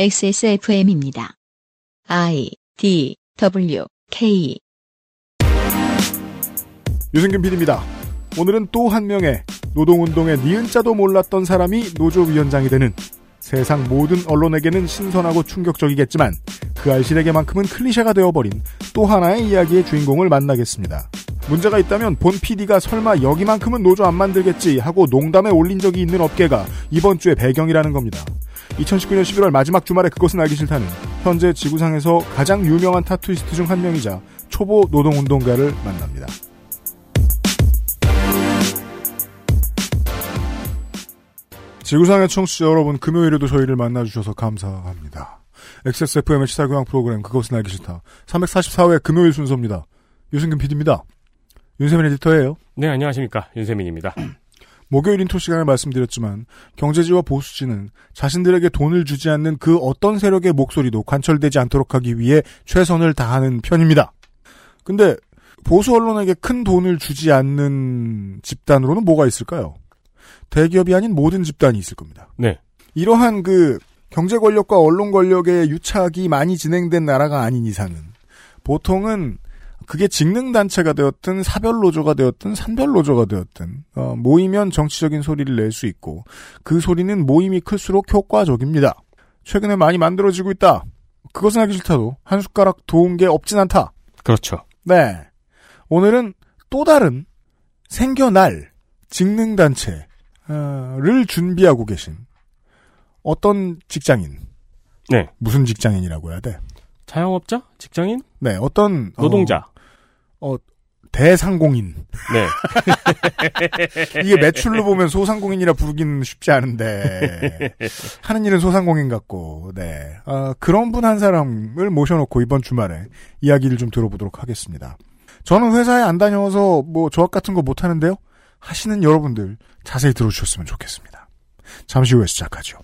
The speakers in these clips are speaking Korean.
XSFM입니다. I D W K 유승균 PD입니다. 오늘은 또 한 명의 노동운동의 니은자도 몰랐던 사람이 노조위원장이 되는 세상 모든 언론에게는 신선하고 충격적이겠지만 그 알실에게만큼은 클리셰가 되어버린 또 하나의 이야기의 주인공을 만나겠습니다. 문제가 있다면 본 PD가 설마 여기만큼은 노조 안 만들겠지 하고 농담에 올린 적이 있는 업계가 이번 주의 배경이라는 겁니다. 2019년 11월 마지막 주말에 그것은 알기 싫다는 현재 지구상에서 가장 유명한 타투이스트 중 한 명이자 초보 노동운동가를 만납니다. 지구상의 청취자 여러분, 금요일에도 저희를 만나주셔서 감사합니다. XSFM의 시사교양 프로그램 그것은 알기 싫다. 344회 금요일 순서입니다. 유승균 PD입니다. 윤세민 에디터예요. 네, 안녕하십니까. 윤세민입니다. 목요일 인트로 시간에 말씀드렸지만 경제지와 보수지는 자신들에게 돈을 주지 않는 그 어떤 세력의 목소리도 관철되지 않도록 하기 위해 최선을 다하는 편입니다. 근데 보수 언론에게 큰 돈을 주지 않는 집단으로는 뭐가 있을까요? 대기업이 아닌 모든 집단이 있을 겁니다. 네. 이러한 그 경제 권력과 언론 권력의 유착이 많이 진행된 나라가 아닌 이상은 보통은 그게 직능단체가 되었든 사별노조가 되었든 산별노조가 되었든 어, 모이면 정치적인 소리를 낼 수 있고 그 소리는 모임이 클수록 효과적입니다. 최근에 많이 만들어지고 있다. 그것은 하기 싫다도 한 숟가락 도운 게 없진 않다. 그렇죠. 네. 오늘은 또 다른 생겨날 직능단체를 준비하고 계신 어떤 직장인. 네. 무슨 직장인이라고 해야 돼? 자영업자? 직장인? 네, 어떤 노동자. 어, 어, 대상공인. 네. 이게 매출로 보면 소상공인이라 부르기는 쉽지 않은데 하는 일은 소상공인 같고, 네. 어, 그런 분 한 사람을 모셔놓고 이번 주말에 이야기를 좀 들어보도록 하겠습니다. 저는 회사에 안 다녀서 뭐 조합 같은 거 못 하는데요. 하시는 여러분들 자세히 들어주셨으면 좋겠습니다. 잠시 후에 시작하죠.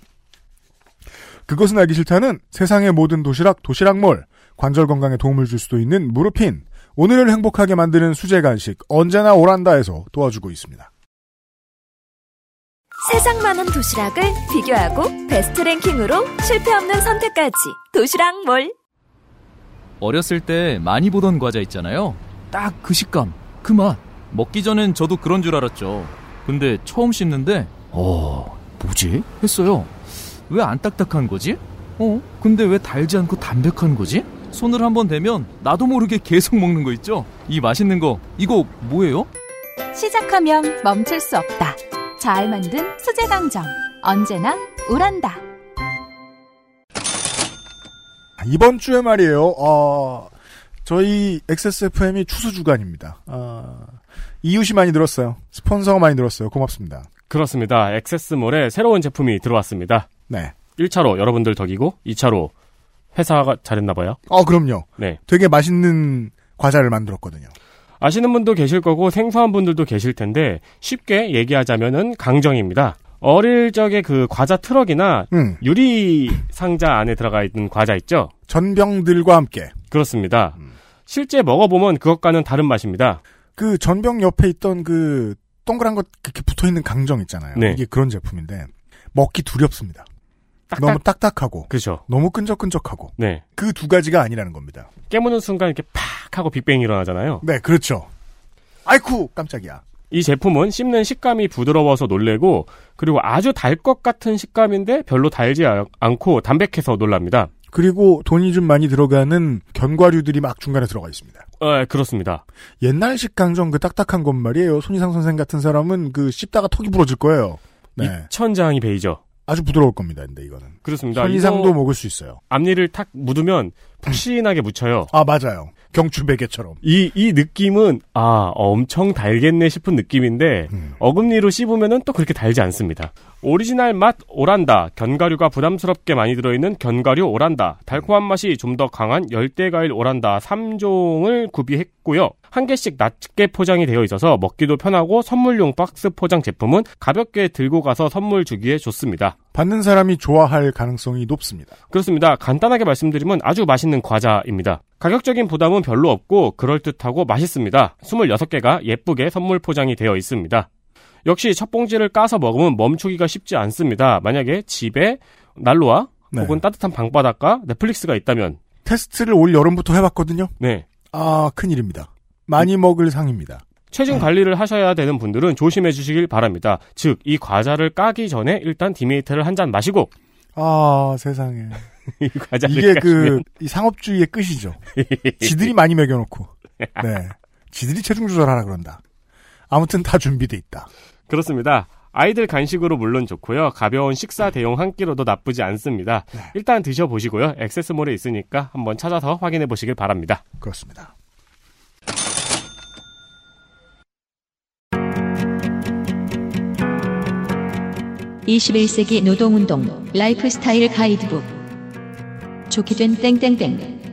그것은 알기 싫다는 세상의 모든 도시락 도시락몰 관절 건강에 도움을 줄 수도 있는 무르핀 오늘을 행복하게 만드는 수제 간식 언제나 오란다에서 도와주고 있습니다. 세상 많은 도시락을 비교하고 베스트 랭킹으로 실패 없는 선택까지 도시락 몰 어렸을 때 많이 보던 과자 있잖아요. 딱 그 식감, 그 맛. 먹기 전엔 저도 그런 줄 알았죠. 근데 처음 씹는데, 어, 뭐지? 했어요. 왜 안 딱딱한 거지? 어? 근데 왜 달지 않고 담백한 거지? 손을 한번 대면 나도 모르게 계속 먹는 거 있죠? 이 맛있는 거, 이거 뭐예요? 시작하면 멈출 수 없다. 잘 만든 수제 강정. 언제나 우란다. 이번 주에 말이에요. 어, 저희 XSFM이 추수 주간입니다. 어, 이웃이 많이 늘었어요. 스폰서가 많이 늘었어요. 고맙습니다. 그렇습니다. 액세스몰에 새로운 제품이 들어왔습니다. 네. 1차로 여러분들 덕이고 2차로 회사가 잘했나 봐요. 어, 그럼요. 네. 되게 맛있는 과자를 만들었거든요. 아시는 분도 계실 거고 생소한 분들도 계실 텐데 쉽게 얘기하자면은 강정입니다. 어릴 적에 그 과자 트럭이나 음, 유리 상자 안에 들어가 있는 과자 있죠? 전병들과 함께 그렇습니다. 음. 실제 먹어보면 그것과는 다른 맛입니다. 그 전병 옆에 있던 그 동그란 것 이렇게 붙어 있는 강정 있잖아요. 네. 이게 그런 제품인데 먹기 두렵습니다. 딱딱. 너무 딱딱하고 그죠. 너무 끈적끈적하고 네. 그 두 가지가 아니라는 겁니다. 깨무는 순간 이렇게 팍 하고 빅뱅이 일어나잖아요. 네, 그렇죠. 아이쿠 깜짝이야. 이 제품은 씹는 식감이 부드러워서 놀래고 그리고 아주 달 것 같은 식감인데 별로 달지 아- 않고 담백해서 놀랍니다. 그리고 돈이 좀 많이 들어가는 견과류들이 막 중간에 들어가 있습니다. 어, 그렇습니다. 옛날 식 강정 그 딱딱한 것 말이에요. 손희상 선생 같은 사람은 그 씹다가 턱이 부러질 거예요. 네. 천장이 베이죠. 아주 부드러울 겁니다. 근데 이거는. 그렇습니다. 이거 먹을 수 있어요. 앞니를 탁 묻으면 푹신하게 묻혀요. 아, 맞아요. 경추베개처럼. 이, 이 느낌은, 아, 엄청 달겠네 싶은 느낌인데, 음. 어금니로 씹으면은 또 그렇게 달지 않습니다. 오리지널 맛 오란다. 견과류가 부담스럽게 많이 들어있는 견과류 오란다. 달콤한 맛이 좀 더 강한 열대과일 오란다 3종을 구비했고요. 한 개씩 낱개 포장이 되어 있어서 먹기도 편하고 선물용 박스 포장 제품은 가볍게 들고 가서 선물 주기에 좋습니다. 받는 사람이 좋아할 가능성이 높습니다. 그렇습니다. 간단하게 말씀드리면 아주 맛있는 과자입니다. 가격적인 부담은 별로 없고 그럴듯하고 맛있습니다. 26개가 예쁘게 선물 포장이 되어 있습니다. 역시 첫 봉지를 까서 먹으면 멈추기가 쉽지 않습니다. 만약에 집에 난로와 네. 혹은 따뜻한 방바닥과 넷플릭스가 있다면 테스트를 올 여름부터 해봤거든요. 네. 아 큰일입니다. 많이 먹을 상입니다. 체중 관리를 하셔야 되는 분들은 조심해 주시길 바랍니다. 즉, 이 과자를 까기 전에 일단 디메이트를 한 잔 마시고 아 세상에 이 과자를 이게 그 이 상업주의의 끝이죠. 지들이 많이 먹여놓고 네 지들이 체중 조절하라 그런다. 아무튼 다 준비돼 있다. 그렇습니다. 아이들 간식으로 물론 좋고요. 가벼운 식사 대용 한 끼로도 나쁘지 않습니다. 네. 일단 드셔보시고요. 액세스몰에 있으니까 한번 찾아서 확인해 보시길 바랍니다. 그렇습니다. 21세기 노동운동 라이프 스타일 가이드북 좋게 된 땡땡땡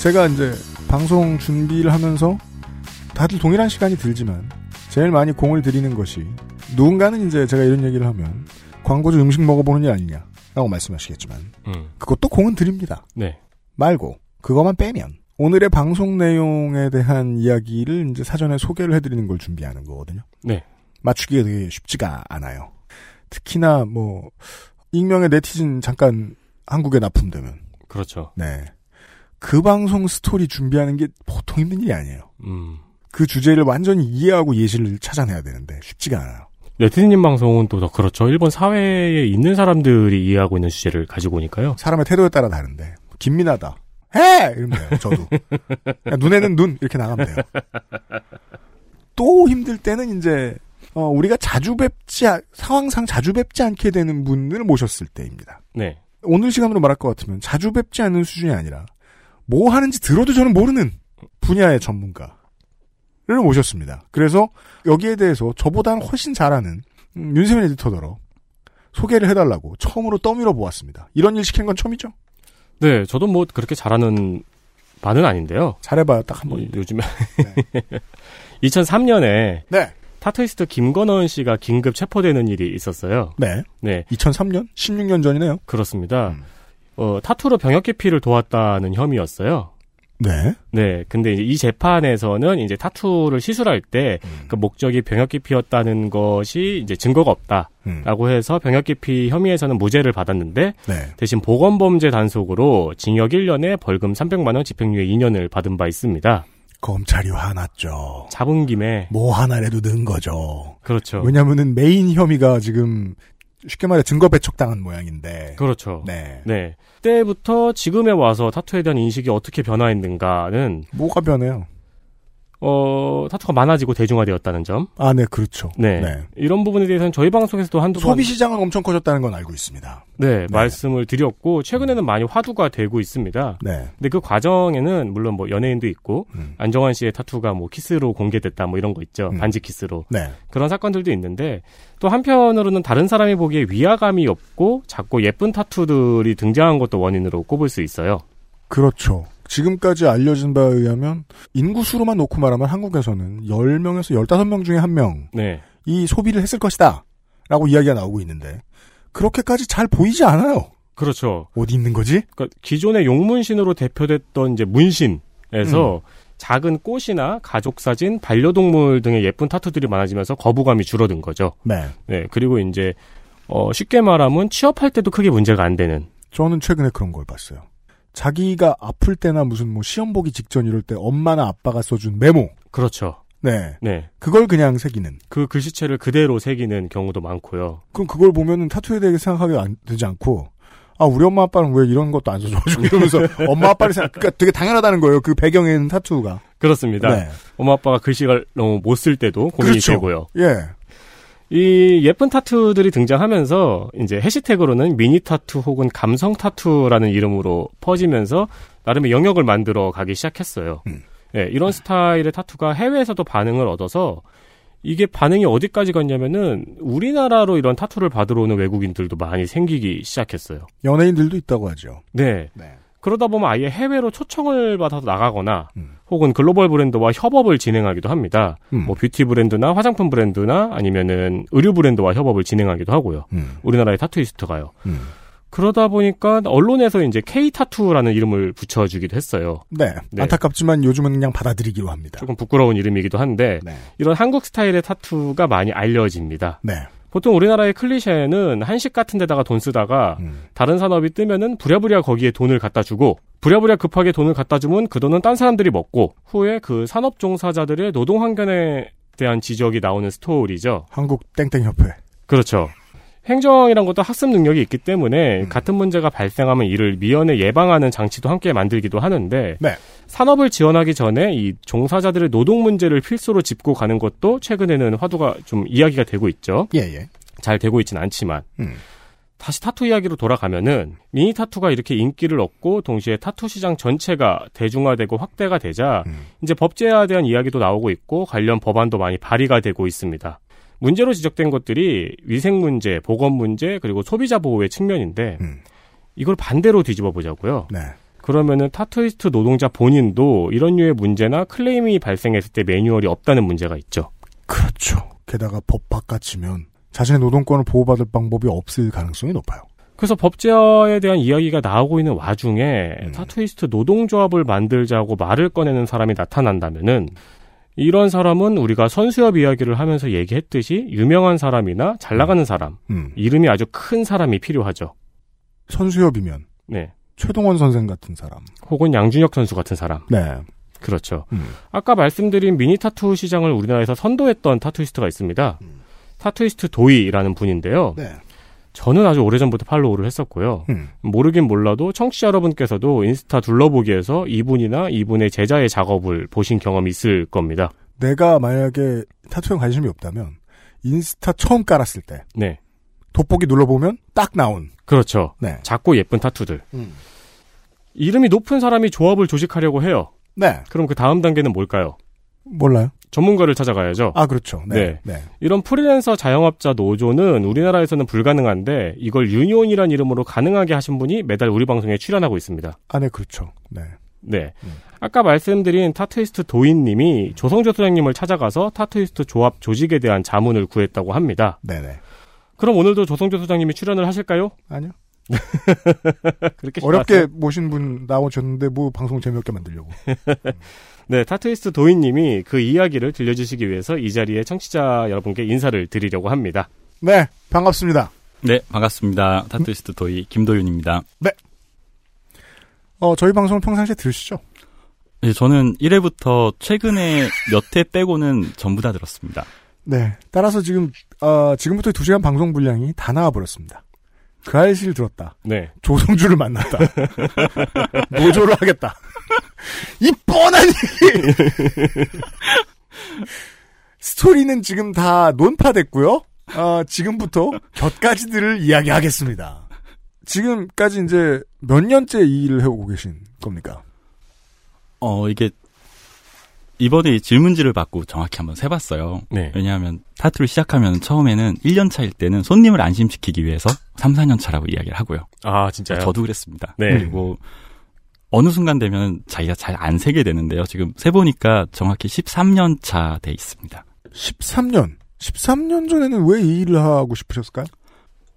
제가 이제 방송 준비를 하면서 다들 동일한 시간이 들지만 제일 많이 공을 들이는 것이 누군가는 이제 제가 이런 얘기를 하면 광고주 음식 먹어보는 일 아니냐라고 말씀하시겠지만 음. 그것도 공은 드립니다. 네. 말고 그것만 빼면 오늘의 방송 내용에 대한 이야기를 이제 사전에 소개를 해드리는 걸 준비하는 거거든요. 네. 맞추기가 되게 쉽지가 않아요. 특히나 뭐 익명의 네티즌 잠깐 한국에 납품되면 그렇죠. 네. 그 방송 스토리 준비하는 게 보통 힘든 일이 아니에요. 음. 그 주제를 완전히 이해하고 예시를 찾아내야 되는데 쉽지가 않아요. 네티즌님 방송은 또 더 그렇죠. 일본 사회에 있는 사람들이 이해하고 있는 주제를 가지고 오니까요. 사람의 태도에 따라 다른데 김민하다. 해! 이러면 돼요. 저도. 눈에는 눈 이렇게 나가면 돼요. 또 힘들 때는 이제 어, 우리가 자주 뵙지 않- 상황상 자주 뵙지 않게 되는 분을 모셨을 때입니다. 네. 오늘 시간으로 말할 것 같으면 자주 뵙지 않는 수준이 아니라 뭐 하는지 들어도 저는 모르는 분야의 전문가를 모셨습니다. 그래서 여기에 대해서 저보다는 훨씬 잘하는 음, 윤세민 에디터더러 소개를 해달라고 처음으로 떠밀어 보았습니다. 이런 일 시킨 건 처음이죠? 네, 저도 뭐 그렇게 잘하는 바는 아닌데요. 잘해봐요, 딱 한 번. 이- 요즘에 2003년에 네. 타투이스트 김건원 씨가 긴급 체포되는 일이 있었어요. 네. 네, 2003년? 16년 전이네요. 그렇습니다. 음. 어, 타투로 병역 기피를 도왔다는 혐의였어요. 네. 네, 근데 이제 이 재판에서는 이제 타투를 시술할 때그 목적이 병역 기피였다는 것이 이제 증거가 없다라고 음. 해서 병역 기피 혐의에서는 무죄를 받았는데 네. 대신 보건 범죄 단속으로 징역 1년에 벌금 300만 원, 집행유예 2년을 받은 바 있습니다. 검찰이 화났죠. 잡은 김에 뭐 하나라도 넣은 거죠. 그렇죠. 왜냐면은 메인 혐의가 지금 쉽게 말해 증거 배척당한 모양인데. 그렇죠. 네. 네. 그때부터 지금에 와서 타투에 대한 인식이 어떻게 변화했는가는 뭐가 변해요? 어, 타투가 많아지고 대중화되었다는 점. 아, 네, 그렇죠. 네. 이런 부분에 대해서는 저희 방송에서도 한두 번 소비 시장은 엄청 커졌다는 건 알고 있습니다. 네, 말씀을 드렸고 최근에는 많이 화두가 되고 있습니다. 네. 근데 그 과정에는 물론 뭐 연예인도 있고 음. 안정환 씨의 타투가 뭐 키스로 공개됐다 뭐 이런 거 있죠. 음. 반지 키스로. 네. 그런 사건들도 있는데 또 한편으로는 다른 사람이 보기에 위화감이 없고 작고 예쁜 타투들이 등장한 것도 원인으로 꼽을 수 있어요. 그렇죠. 지금까지 알려진 바에 의하면 인구수로만 놓고 말하면 한국에서는 10명에서 15명 중에 1명이 네. 소비를 했을 것이다. 라고 이야기가 나오고 있는데 그렇게까지 잘 보이지 않아요. 그렇죠. 어디 있는 거지? 그러니까 기존의 용문신으로 대표됐던 이제 문신에서 음. 작은 꽃이나 가족 사진, 반려동물 등의 예쁜 타투들이 많아지면서 거부감이 줄어든 거죠. 네. 네, 그리고 이제 어 쉽게 말하면 취업할 때도 크게 문제가 안 되는 저는 최근에 그런 걸 봤어요. 자기가 아플 때나 무슨 뭐 시험 보기 직전 이럴 때 엄마나 아빠가 써준 메모. 그렇죠. 네. 네. 그걸 그냥 새기는. 그 글씨체를 그대로 새기는 경우도 많고요. 그럼 그걸 보면은 타투에 대해 생각하게 안, 되지 않고, 아, 우리 엄마 아빠는 왜 이런 것도 안 써줘가지고 이러면서 엄마 아빠를 생각, 그러니까 되게 당연하다는 거예요. 그 배경에 있는 타투가. 그렇습니다. 네. 엄마 아빠가 글씨가 너무 못 쓸 때도 고민이 그렇죠. 되고요. 예. 이 예쁜 타투들이 등장하면서 이제 해시태그로는 미니 타투 혹은 감성 타투라는 이름으로 퍼지면서 나름의 영역을 만들어 가기 시작했어요. 음. 예, 이런 스타일의 타투가 해외에서도 반응을 얻어서 이게 반응이 어디까지 갔냐면은 우리나라로 이런 타투를 받으러 오는 외국인들도 많이 생기기 시작했어요. 연예인들도 있다고 하죠. 네. 네. 그러다 보면 아예 해외로 초청을 받아서 나가거나 음. 혹은 글로벌 브랜드와 협업을 진행하기도 합니다. 음. 뭐 뷰티 브랜드나 화장품 브랜드나 아니면은 의류 브랜드와 협업을 진행하기도 하고요. 음. 우리나라의 타투이스트가요. 음. 그러다 보니까 언론에서 이제 K 타투라는 이름을 붙여주기도 했어요. 네. 네. 안타깝지만 요즘은 그냥 받아들이기로 합니다. 조금 부끄러운 이름이기도 한데 네. 이런 한국 스타일의 타투가 많이 알려집니다. 네. 보통 우리나라의 클리셰는 한식 같은 데다가 돈 쓰다가 음. 다른 산업이 뜨면은 부랴부랴 거기에 돈을 갖다 주고 부랴부랴 급하게 돈을 갖다 주면 그 돈은 딴 사람들이 먹고 후에 그 산업 종사자들의 노동 환경에 대한 지적이 나오는 스토리죠. 한국 땡땡 협회. 그렇죠. 행정이란 것도 학습 능력이 있기 때문에 음. 같은 문제가 발생하면 이를 미연에 예방하는 장치도 함께 만들기도 하는데 네. 산업을 지원하기 전에 이 종사자들의 노동 문제를 필수로 짚고 가는 것도 최근에는 화두가 좀 이야기가 되고 있죠. 예, 예. 잘 되고 있지는 않지만 음. 다시 타투 이야기로 돌아가면은 미니 타투가 이렇게 인기를 얻고 동시에 타투 시장 전체가 대중화되고 확대가 되자 음. 이제 법제화에 대한 이야기도 나오고 있고 관련 법안도 많이 발의가 되고 있습니다. 문제로 지적된 것들이 위생 문제, 보건 문제, 그리고 소비자 보호의 측면인데 음. 이걸 반대로 뒤집어 보자고요. 네. 그러면은 타투이스트 노동자 본인도 이런 류의 문제나 클레임이 발생했을 때 매뉴얼이 없다는 문제가 있죠. 그렇죠. 게다가 법 바깥이면 자신의 노동권을 보호받을 방법이 없을 가능성이 높아요. 그래서 법제화에 대한 이야기가 나오고 있는 와중에 음. 타투이스트 노동조합을 만들자고 말을 꺼내는 사람이 나타난다면은 이런 사람은 우리가 선수협 이야기를 하면서 얘기했듯이 유명한 사람이나 잘 나가는 사람, 음. 이름이 아주 큰 사람이 필요하죠. 선수협이면 네. 최동원 선생 같은 사람. 혹은 양준혁 선수 같은 사람. 네. 그렇죠. 음. 아까 말씀드린 미니 타투 시장을 우리나라에서 선도했던 타투이스트가 있습니다. 음. 타투이스트 도이라는 분인데요. 네. 저는 아주 오래전부터 팔로우를 했었고요. 음. 모르긴 몰라도 청취자 여러분께서도 인스타 둘러보기에서 이분이나 이분의 제자의 작업을 보신 경험이 있을 겁니다. 내가 만약에 타투에 관심이 없다면 인스타 처음 깔았을 때 네. 돋보기 눌러보면 딱 나온. 그렇죠. 네. 작고 예쁜 타투들. 음. 이름이 높은 사람이 조합을 조직하려고 해요. 네. 그럼 그 다음 단계는 뭘까요? 몰라요. 전문가를 찾아가야죠. 아 그렇죠. 네. 네. 이런 프리랜서 자영업자 노조는 우리나라에서는 불가능한데 이걸 유니온이란 이름으로 가능하게 하신 분이 매달 우리 방송에 출연하고 있습니다. 아, 네, 그렇죠. 네. 네. 음. 아까 말씀드린 타투이스트 도이님이 조성주 소장님을 찾아가서 타투이스트 조합 조직에 대한 자문을 구했다고 합니다. 네네. 그럼 오늘도 조성주 소장님이 출연을 하실까요? 아니요. 그렇게 어렵게 모신 분 나오셨는데 뭐 방송 재미없게 만들려고. 네, 타투이스트 도이님이 그 이야기를 들려주시기 위해서 이 자리에 청취자 여러분께 인사를 드리려고 합니다. 네, 반갑습니다. 네, 반갑습니다. 타투이스트 도이 김도윤입니다. 어, 저희 방송을 평상시에 들으시죠? 네, 저는 1회부터 최근에 몇 회 빼고는 전부 다 들었습니다. 네. 따라서 지금, 어, 지금부터 2시간 방송 분량이 다 나와버렸습니다. 그 알씨를 들었다. 네. 조성주를 만났다. 노조를 하겠다. 이 뻔한! 스토리는 지금 다 논파됐고요. 어, 지금부터 곁가지들을 이야기하겠습니다. 지금까지 이제 몇 년째 이 일을 해오고 계신 겁니까? 어, 이게 이번에 이 질문지를 받고 정확히 한번 세봤어요. 네. 왜냐하면 타투를 시작하면 처음에는 1년 차일 때는 손님을 안심시키기 위해서 3, 4년 차라고 이야기를 하고요. 아, 진짜요? 저도 그랬습니다. 네. 그리고 어느 순간 되면 자기가 잘 안 세게 되는데요. 지금 세보니까 정확히 13년 차 돼 있습니다. 13년. 13년 전에는 왜 이 일을 하고 싶으셨을까요?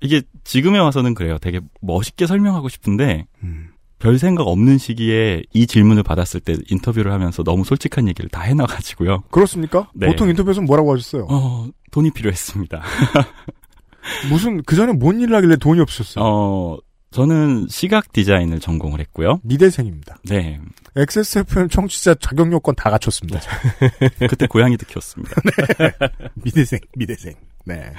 이게 지금에 와서는 그래요. 되게 멋있게 설명하고 싶은데 음. 별 생각 없는 시기에 이 질문을 받았을 때 인터뷰를 하면서 너무 솔직한 얘기를 다 해놔가지고요. 그렇습니까? 네. 보통 인터뷰에서는 뭐라고 하셨어요? 어, 돈이 필요했습니다. 무슨, 그 전에 뭔 일을 하길래 돈이 없으셨어요? 어, 저는 시각 디자인을 전공을 했고요. 미대생입니다. 네. XSFM 청취자 자격 요건 다 갖췄습니다. 그때 고양이도 키웠습니다. 미대생, 미대생. 네.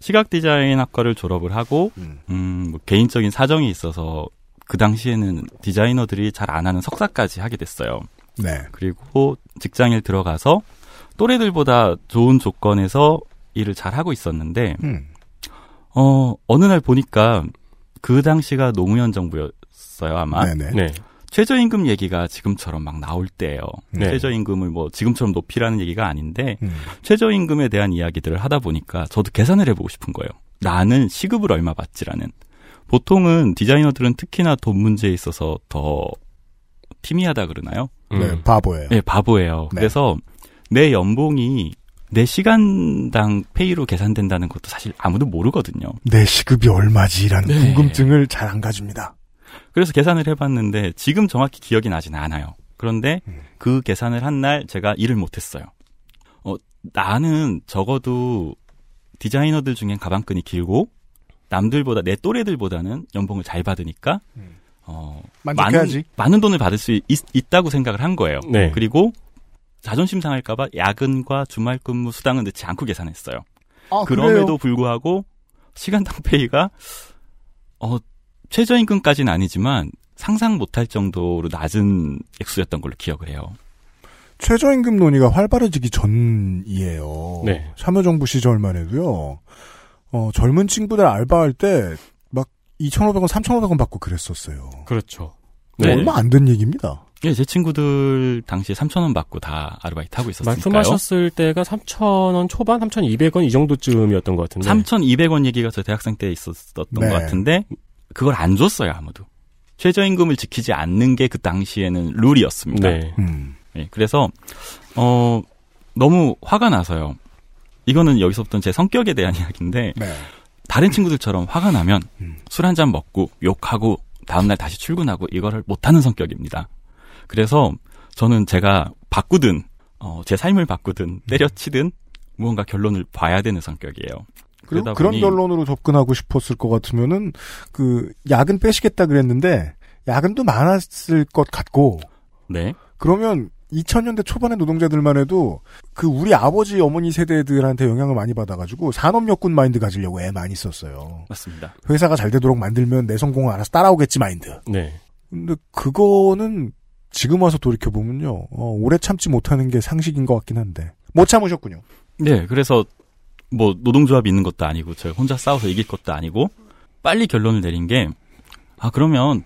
시각 디자인 학과를 졸업을 하고, 음. 음, 뭐 개인적인 사정이 있어서 그 당시에는 디자이너들이 잘 안 하는 석사까지 하게 됐어요. 네. 그리고 직장에 들어가서 또래들보다 좋은 조건에서 일을 잘 하고 있었는데, 음. 어, 어느 날 보니까 그 당시가 노무현 정부였어요, 아마. 네네. 네. 최저임금 얘기가 지금처럼 막 나올 때예요. 네. 최저임금을 뭐 지금처럼 높이라는 얘기가 아닌데 음. 최저임금에 대한 이야기들을 하다 보니까 저도 계산을 해보고 싶은 거예요. 나는 시급을 얼마 받지라는. 보통은 디자이너들은 특히나 돈 문제에 있어서 더 티미하다 그러나요? 음. 네, 바보예요. 네, 바보예요. 네. 그래서 내 연봉이 내 시간당 페이로 계산된다는 것도 사실 아무도 모르거든요. 내 시급이 얼마지라는 네. 궁금증을 잘 안 가집니다. 그래서 계산을 해봤는데 지금 정확히 기억이 나진 않아요. 그런데 음. 그 계산을 한 날 제가 일을 못했어요. 어, 나는 적어도 디자이너들 중엔 가방끈이 길고 남들보다 내 또래들보다는 연봉을 잘 받으니까 음. 어, 만족해야지. 많은, 많은 돈을 받을 수 있, 다고 생각을 한 거예요. 네. 그리고 자존심 상할까봐 야근과 주말 근무 수당은 넣지 않고 계산했어요. 아, 그럼에도 그래요? 불구하고 시간당 페이가 어 최저임금까지는 아니지만 상상 못할 정도로 낮은 액수였던 걸로 기억을 해요. 최저임금 논의가 활발해지기 전이에요. 네. 참여정부 시절만 해도요. 어, 젊은 친구들 알바할 때 막 2,500원, 3,500원 받고 그랬었어요. 그렇죠. 네. 얼마 안 된 얘기입니다. 예, 제 친구들 당시에 3,000원 받고 다 아르바이트 하고 있었으니까요. 말씀하셨을 때가 3,000원 초반, 3,200원 이 정도쯤이었던 것 같은데. 3,200원 얘기가 저 대학생 때 있었던 네. 것 같은데 그걸 안 줬어요, 아무도. 최저임금을 지키지 않는 게 그 당시에는 룰이었습니다. 네. 음. 예, 그래서 어 너무 화가 나서요. 이거는 여기서부터 제 성격에 대한 이야기인데 네. 다른 친구들처럼 화가 나면 음. 술한 잔 먹고 욕하고 다음날 다시 출근하고 이거를 못하는 성격입니다. 그래서 저는 제가 바꾸든 어, 제 삶을 바꾸든 때려치든 무언가 결론을 봐야 되는 성격이에요. 그러다 그런 보니- 결론으로 접근하고 싶었을 것 같으면은 그 야근 빼시겠다 그랬는데 야근도 많았을 것 같고 네. 그러면 2000년대 초반의 노동자들만 해도 그 우리 아버지 어머니 세대들한테 영향을 많이 받아가지고 산업여군 마인드 가지려고 애 많이 썼어요. 맞습니다. 회사가 잘 되도록 만들면 내 성공을 알아서 따라오겠지 마인드. 네. 근데 그거는 지금 와서 돌이켜 보면요, 어, 오래 참지 못하는 게 상식인 것 같긴 한데 못 참으셨군요. 네, 그래서 뭐 노동조합이 있는 것도 아니고 제가 혼자 싸워서 이길 것도 아니고 빨리 결론을 내린 게 아 그러면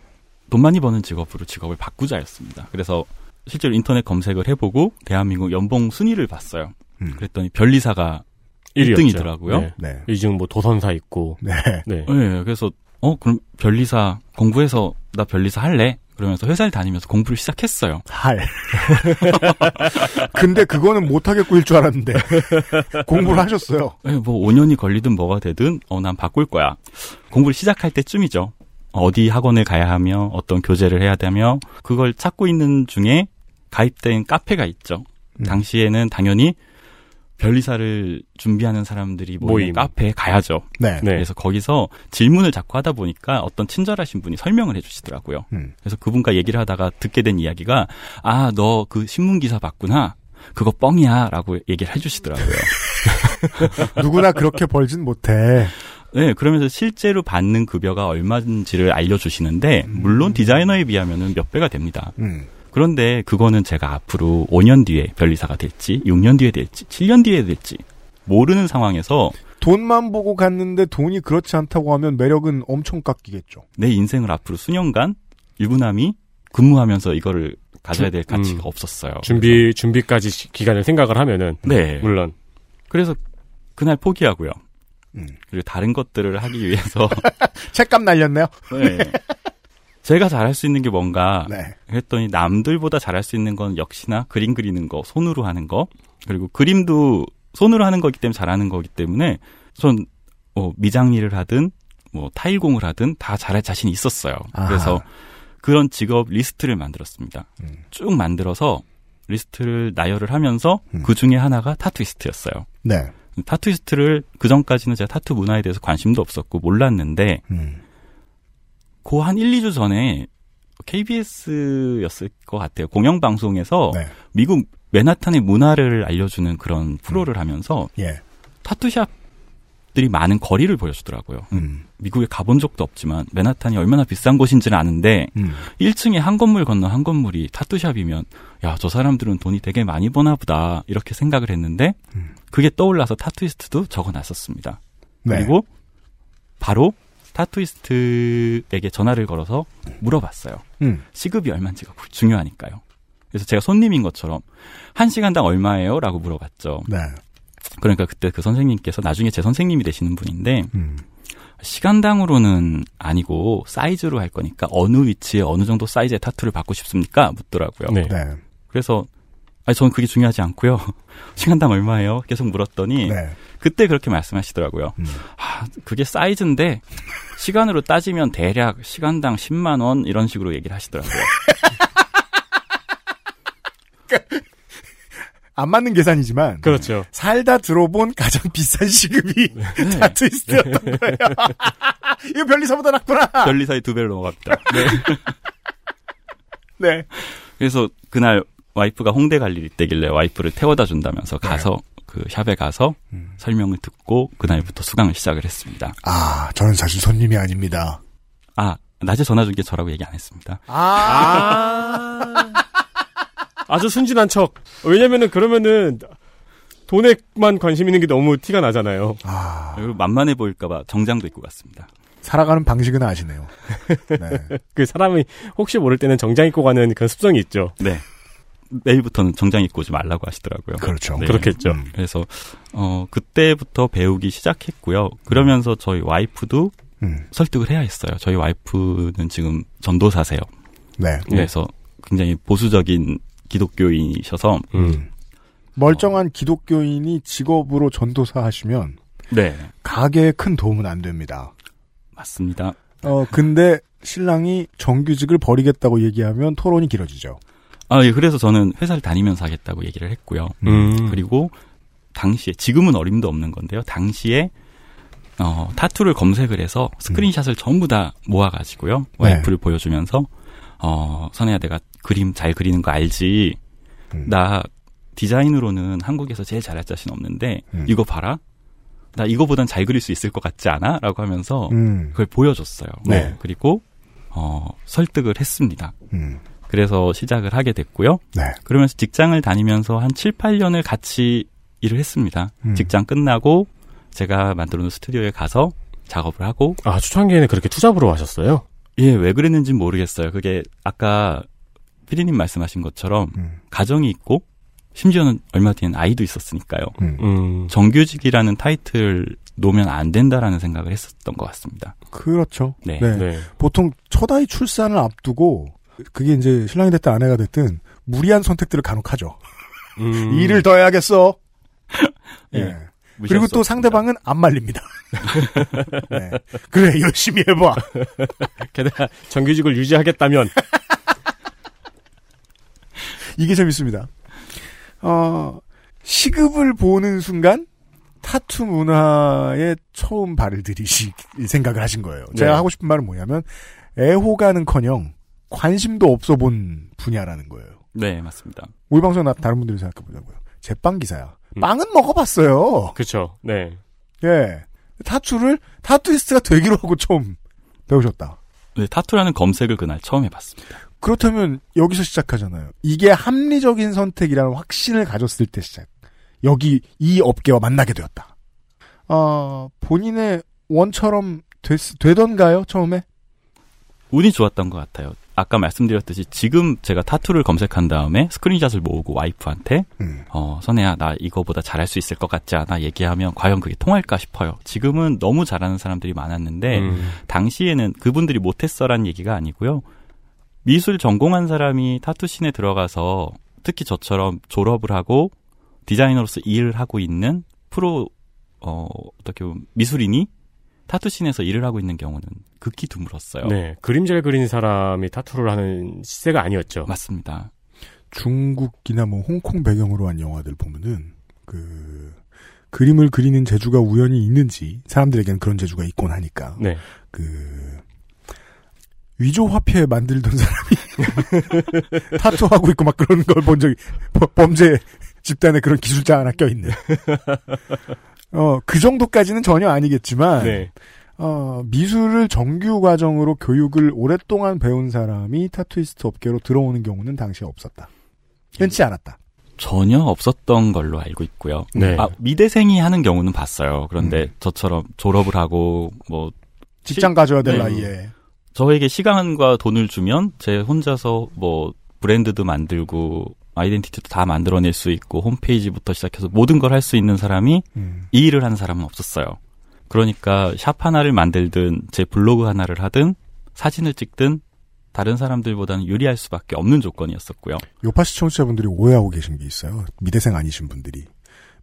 돈 많이 버는 직업으로 직업을 바꾸자였습니다. 그래서 실제로 인터넷 검색을 해보고 대한민국 연봉 순위를 봤어요. 음. 그랬더니 변리사가 1위였죠. 1등이더라고요. 네. 네, 이중 뭐 도선사 있고. 네. 네. 네, 그래서 어 그럼 변리사 공부해서 나 변리사 할래? 그러면서 회사를 다니면서 공부를 시작했어요. 할. 근데 그거는 못하겠고 일 줄 알았는데 공부를 하셨어요. 네, 뭐 5년이 걸리든 뭐가 되든 어 난 바꿀 거야. 공부를 시작할 때쯤이죠. 어디 학원을 가야 하며 어떤 교재를 해야 되며 그걸 찾고 있는 중에 가입된 카페가 있죠. 음. 당시에는 당연히 변리사를 준비하는 사람들이 모임. 카페에 가야죠. 네. 네. 그래서 거기서 질문을 자꾸 하다 보니까 어떤 친절하신 분이 설명을 해주시더라고요. 음. 그래서 그분과 얘기를 하다가 듣게 된 이야기가 아 너 그 신문 기사 봤구나. 그거 뻥이야라고 얘기를 해주시더라고요. 누구나 그렇게 벌진 못해. 네, 그러면서 실제로 받는 급여가 얼마인지를 알려주시는데, 음. 물론 디자이너에 비하면 몇 배가 됩니다. 음. 그런데 그거는 제가 앞으로 5년 뒤에 변리사가 될지, 6년 뒤에 될지, 7년 뒤에 될지, 모르는 상황에서 돈만 보고 갔는데 돈이 그렇지 않다고 하면 매력은 엄청 깎이겠죠. 내 인생을 앞으로 수년간 유부남이 근무하면서 이거를 가져야 될 음. 가치가 없었어요. 준비, 준비까지 시- 기간을 생각을 하면은. 그래서- 네. 물론. 그래서 그날 포기하고요. 음. 그리고 다른 것들을 하기 위해서, 책값 날렸네요. 네. 제가 잘할 수 있는 게 뭔가, 네. 그랬더니 남들보다 잘할 수 있는 건 역시나 그림 그리는 거, 손으로 하는 거, 그리고 그림도 손으로 하는 거기 때문에 잘하는 거기 때문에 전 어, 미장일을 하든 뭐 타일공을 하든 다 잘할 자신이 있었어요. 아하. 그래서 그런 직업 리스트를 만들었습니다. 음. 쭉 만들어서 리스트를 나열을 하면서 음. 그 중에 하나가 타투이스트였어요. 네. 타투이스트를 그 전까지는 제가 타투 문화에 대해서 관심도 없었고 몰랐는데 음. 그 한 1, 2주 전에 KBS였을 것 같아요. 공영방송에서 네. 미국 맨하탄의 문화를 알려주는 그런 프로를 하면서 예. 타투샵들이 많은 거리를 보여주더라고요. 음. 미국에 가본 적도 없지만 맨하탄이 얼마나 비싼 곳인지는 아는데 음. 1층에 한 건물 건너 한 건물이 타투샵이면 야 저 사람들은 돈이 되게 많이 버나 보다 이렇게 생각을 했는데 음. 그게 떠올라서 타투이스트도 적어놨었습니다. 네. 그리고 바로 타투이스트에게 전화를 걸어서 물어봤어요. 음. 시급이 얼마인지가 중요하니까요. 그래서 제가 손님인 것처럼 한 시간당 얼마예요? 라고 물어봤죠. 네. 그러니까 그때 그 선생님께서 나중에 제 선생님이 되시는 분인데 음. 시간당으로는 아니고 사이즈로 할 거니까 어느 위치에 어느 정도 사이즈의 타투를 받고 싶습니까? 묻더라고요. 네. 네. 그래서 아니, 저는 그게 중요하지 않고요. 시간당 얼마예요? 계속 물었더니 네. 그때 그렇게 말씀하시더라고요. 음. 아, 그게 사이즈인데 시간으로 따지면 대략 시간당 10만 원 이런 식으로 얘기를 하시더라고요. 안 맞는 계산이지만 그렇죠. 살다 들어본 가장 비싼 시급이 네. 다트위스트였던 거예요. 이거 별리사보다 낫구나. 별리사의 두 배로 넘어갑니다. 네. 그래서 그날 와이프가 홍대 갈 일이 있대길래 와이프를 태워다 준다면서 가서 그 샵에 가서 음. 설명을 듣고 그날부터 수강을 시작을 했습니다. 아, 저는 사실 손님이 아닙니다. 아, 낮에 전화 준 게 저라고 얘기 안 했습니다. 아. 아주 순진한 척. 왜냐면은 그러면은 돈에만 관심 있는 게 너무 티가 나잖아요. 아, 그리고 만만해 보일까봐 정장도 입고 갔습니다. 살아가는 방식은 아시네요. 네. 그 사람이 혹시 모를 때는 정장 입고 가는 그런 습성이 있죠. 네. 내일부터는 정장 입고 오지 말라고 하시더라고요. 그렇죠. 네. 그렇겠죠. 음. 그래서 어 그때부터 배우기 시작했고요. 그러면서 저희 와이프도 음. 설득을 해야 했어요. 저희 와이프는 지금 전도사세요. 네. 그래서 굉장히 보수적인 기독교인이셔서 음. 멀쩡한 기독교인이 직업으로 전도사 하시면 네 가게에 큰 도움은 안 됩니다. 맞습니다. 어, 근데 신랑이 정규직을 버리겠다고 얘기하면 토론이 길어지죠. 아 예, 그래서 저는 회사를 다니면서 하겠다고 얘기를 했고요. 음. 그리고 당시에 지금은 어림도 없는 건데요. 당시에 어, 타투를 검색을 해서 스크린샷을 전부 다 모아가지고요. 와이프를 보여주면서 어, 선혜야 내가 그림 잘 그리는 거 알지? 음. 나 디자인으로는 한국에서 제일 잘할 자신 없는데 음. 이거 봐라. 나 이거보단 잘 그릴 수 있을 것 같지 않아? 라고 하면서 음. 그걸 보여줬어요. 네. 그리고 어, 설득을 했습니다. 음. 그래서 시작을 하게 됐고요. 네. 그러면서 직장을 다니면서 한 7, 8년을 같이 일을 했습니다. 음. 직장 끝나고 제가 만들어 놓은 스튜디오에 가서 작업을 하고 아, 초창기에는 그렇게 투잡으로 하셨어요? 예, 왜 그랬는지는 모르겠어요. 그게 아까 피디님 말씀하신 것처럼 음. 가정이 있고 심지어는 얼마 뒤엔 아이도 있었으니까요. 음. 음. 정규직이라는 타이틀 놓으면 안 된다라는 생각을 했었던 것 같습니다. 그렇죠. 네. 네. 네. 보통 첫 아이 출산을 앞두고 그게 이제 신랑이 됐든 아내가 됐든 무리한 선택들을 간혹 하죠. 음. 일을 더 해야겠어. 예. 예. 그리고 수 또. 상대방은 안 말립니다. 네. 그래 열심히 해봐. 게다가 정규직을 유지하겠다면 이게 재밌습니다. 어, 시급을 보는 순간 타투 문화에 처음 발을 들이시 생각을 하신 거예요. 제가 네. 하고 싶은 말은 뭐냐면 애호가는커녕 관심도 없어 본 분야라는 거예요. 네, 맞습니다. 우리 방송 나 다른 분들이 생각해 보자고요. 제빵 기사야. 음. 빵은 먹어봤어요. 그렇죠. 네. 예. 타투를 타투이스트가 되기로 하고 처음 배우셨다. 네, 타투라는 검색을 그날 처음 해봤습니다. 그렇다면 여기서 시작하잖아요. 이게 합리적인 선택이라는 확신을 가졌을 때 시작. 여기 이 업계와 만나게 되었다. 어, 본인의 원처럼 됐, 되던가요, 처음에? 운이 좋았던 것 같아요. 아까 말씀드렸듯이 지금 제가 타투를 검색한 다음에 스크린샷을 모으고 와이프한테 음. 어, 선혜야, 나 이거보다 잘할 수 있을 것 같지 않아? 얘기하면 과연 그게 통할까 싶어요. 지금은 너무 잘하는 사람들이 많았는데, 음. 당시에는 그분들이 못했어라는 얘기가 아니고요. 미술 전공한 사람이 타투신에 들어가서 특히 저처럼 졸업을 하고 디자이너로서 일을 하고 있는 프로, 어, 어떻게 보면 미술인이 타투신에서 일을 하고 있는 경우는 극히 드물었어요. 네. 그림 잘 그리는 사람이 타투를 하는 시세가 아니었죠. 맞습니다. 중국이나 뭐 홍콩 배경으로 한 영화들 보면은 그 그림을 그리는 재주가 우연히 있는지 사람들에겐 그런 재주가 있곤 하니까 네. 그 위조 화폐 만들던 사람이 타투하고 있고 막 그런 걸 본 적이 버- 범죄 집단에 그런 기술자 하나 껴있네. 어, 그 정도까지는 전혀 아니겠지만, 네. 어, 미술을 정규 과정으로 교육을 오랫동안 배운 사람이 타투이스트 업계로 들어오는 경우는 당시에 없었다. 흔치 않았다. 전혀 없었던 걸로 알고 있고요. 네. 아, 미대생이 하는 경우는 봤어요. 그런데 음. 저처럼 졸업을 하고 뭐 직장 가져야 될 네. 나이에. 저에게 시간과 돈을 주면 제 혼자서 뭐 브랜드도 만들고 아이덴티티도 다 만들어낼 수 있고 홈페이지부터 시작해서 모든 걸 할 수 있는 사람이 음. 이 일을 하는 사람은 없었어요. 그러니까 샵 하나를 만들든 제 블로그 하나를 하든 사진을 찍든 다른 사람들보다는 유리할 수밖에 없는 조건이었었고요. 요파 시청자분들이 오해하고 계신 게 있어요. 미대생 아니신 분들이.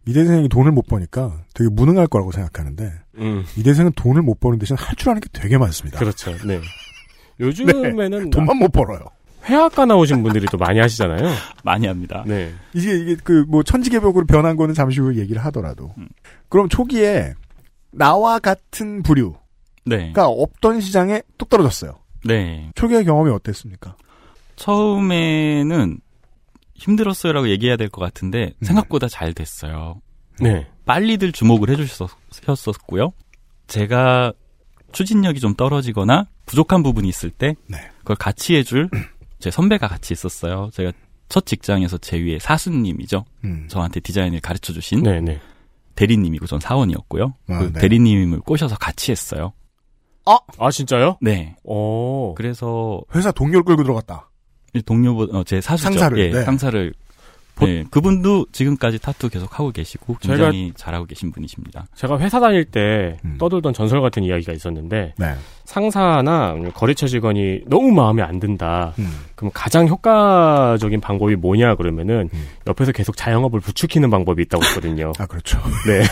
미대생이 돈을 못 버니까 되게 무능할 거라고 생각하는데 음, 미대생은 돈을 못 버는 대신 할 줄 아는 게 되게 많습니다. 그렇죠. 네. 요즘에는 돈만 못 벌어요. 회화과 나오신 분들이 또 많이 하시잖아요. 많이 합니다. 네. 이게 이게 그 뭐 천지개벽으로 변한 거는 잠시 후에 얘기를 하더라도 음. 그럼 초기에 나와 같은 부류가 네. 없던 시장에 뚝 떨어졌어요. 네. 초기의 경험이 어땠습니까? 처음에는 힘들었어요라고 얘기해야 될 것 같은데 음. 생각보다 잘 됐어요. 네. 빨리들 주목을 해주셨었고요. 제가 추진력이 좀 떨어지거나 부족한 부분이 있을 때 네. 그걸 같이 해줄 제 선배가 같이 있었어요. 제가 첫 직장에서 제 위에 사수님이죠. 음. 저한테 디자인을 가르쳐 주신 네, 네. 대리님이고 전 사원이었고요. 아, 그 네. 대리님을 꼬셔서 같이 했어요. 아, 진짜요? 네. 오. 그래서 회사 동료를 끌고 들어갔다. 이 동료 어, 제 사수죠. 상사를, 예, 네. 상사를 네, 그분도 지금까지 타투 계속 하고 계시고 굉장히 잘하고 계신 분이십니다. 제가 회사 다닐 때 음. 떠돌던 전설 같은 이야기가 있었는데 네. 상사나 거래처 직원이 너무 마음에 안 든다. 음. 그럼 가장 효과적인 방법이 뭐냐 그러면은 음. 옆에서 계속 자영업을 부추기는 방법이 있다고 했거든요. 아 그렇죠. 네.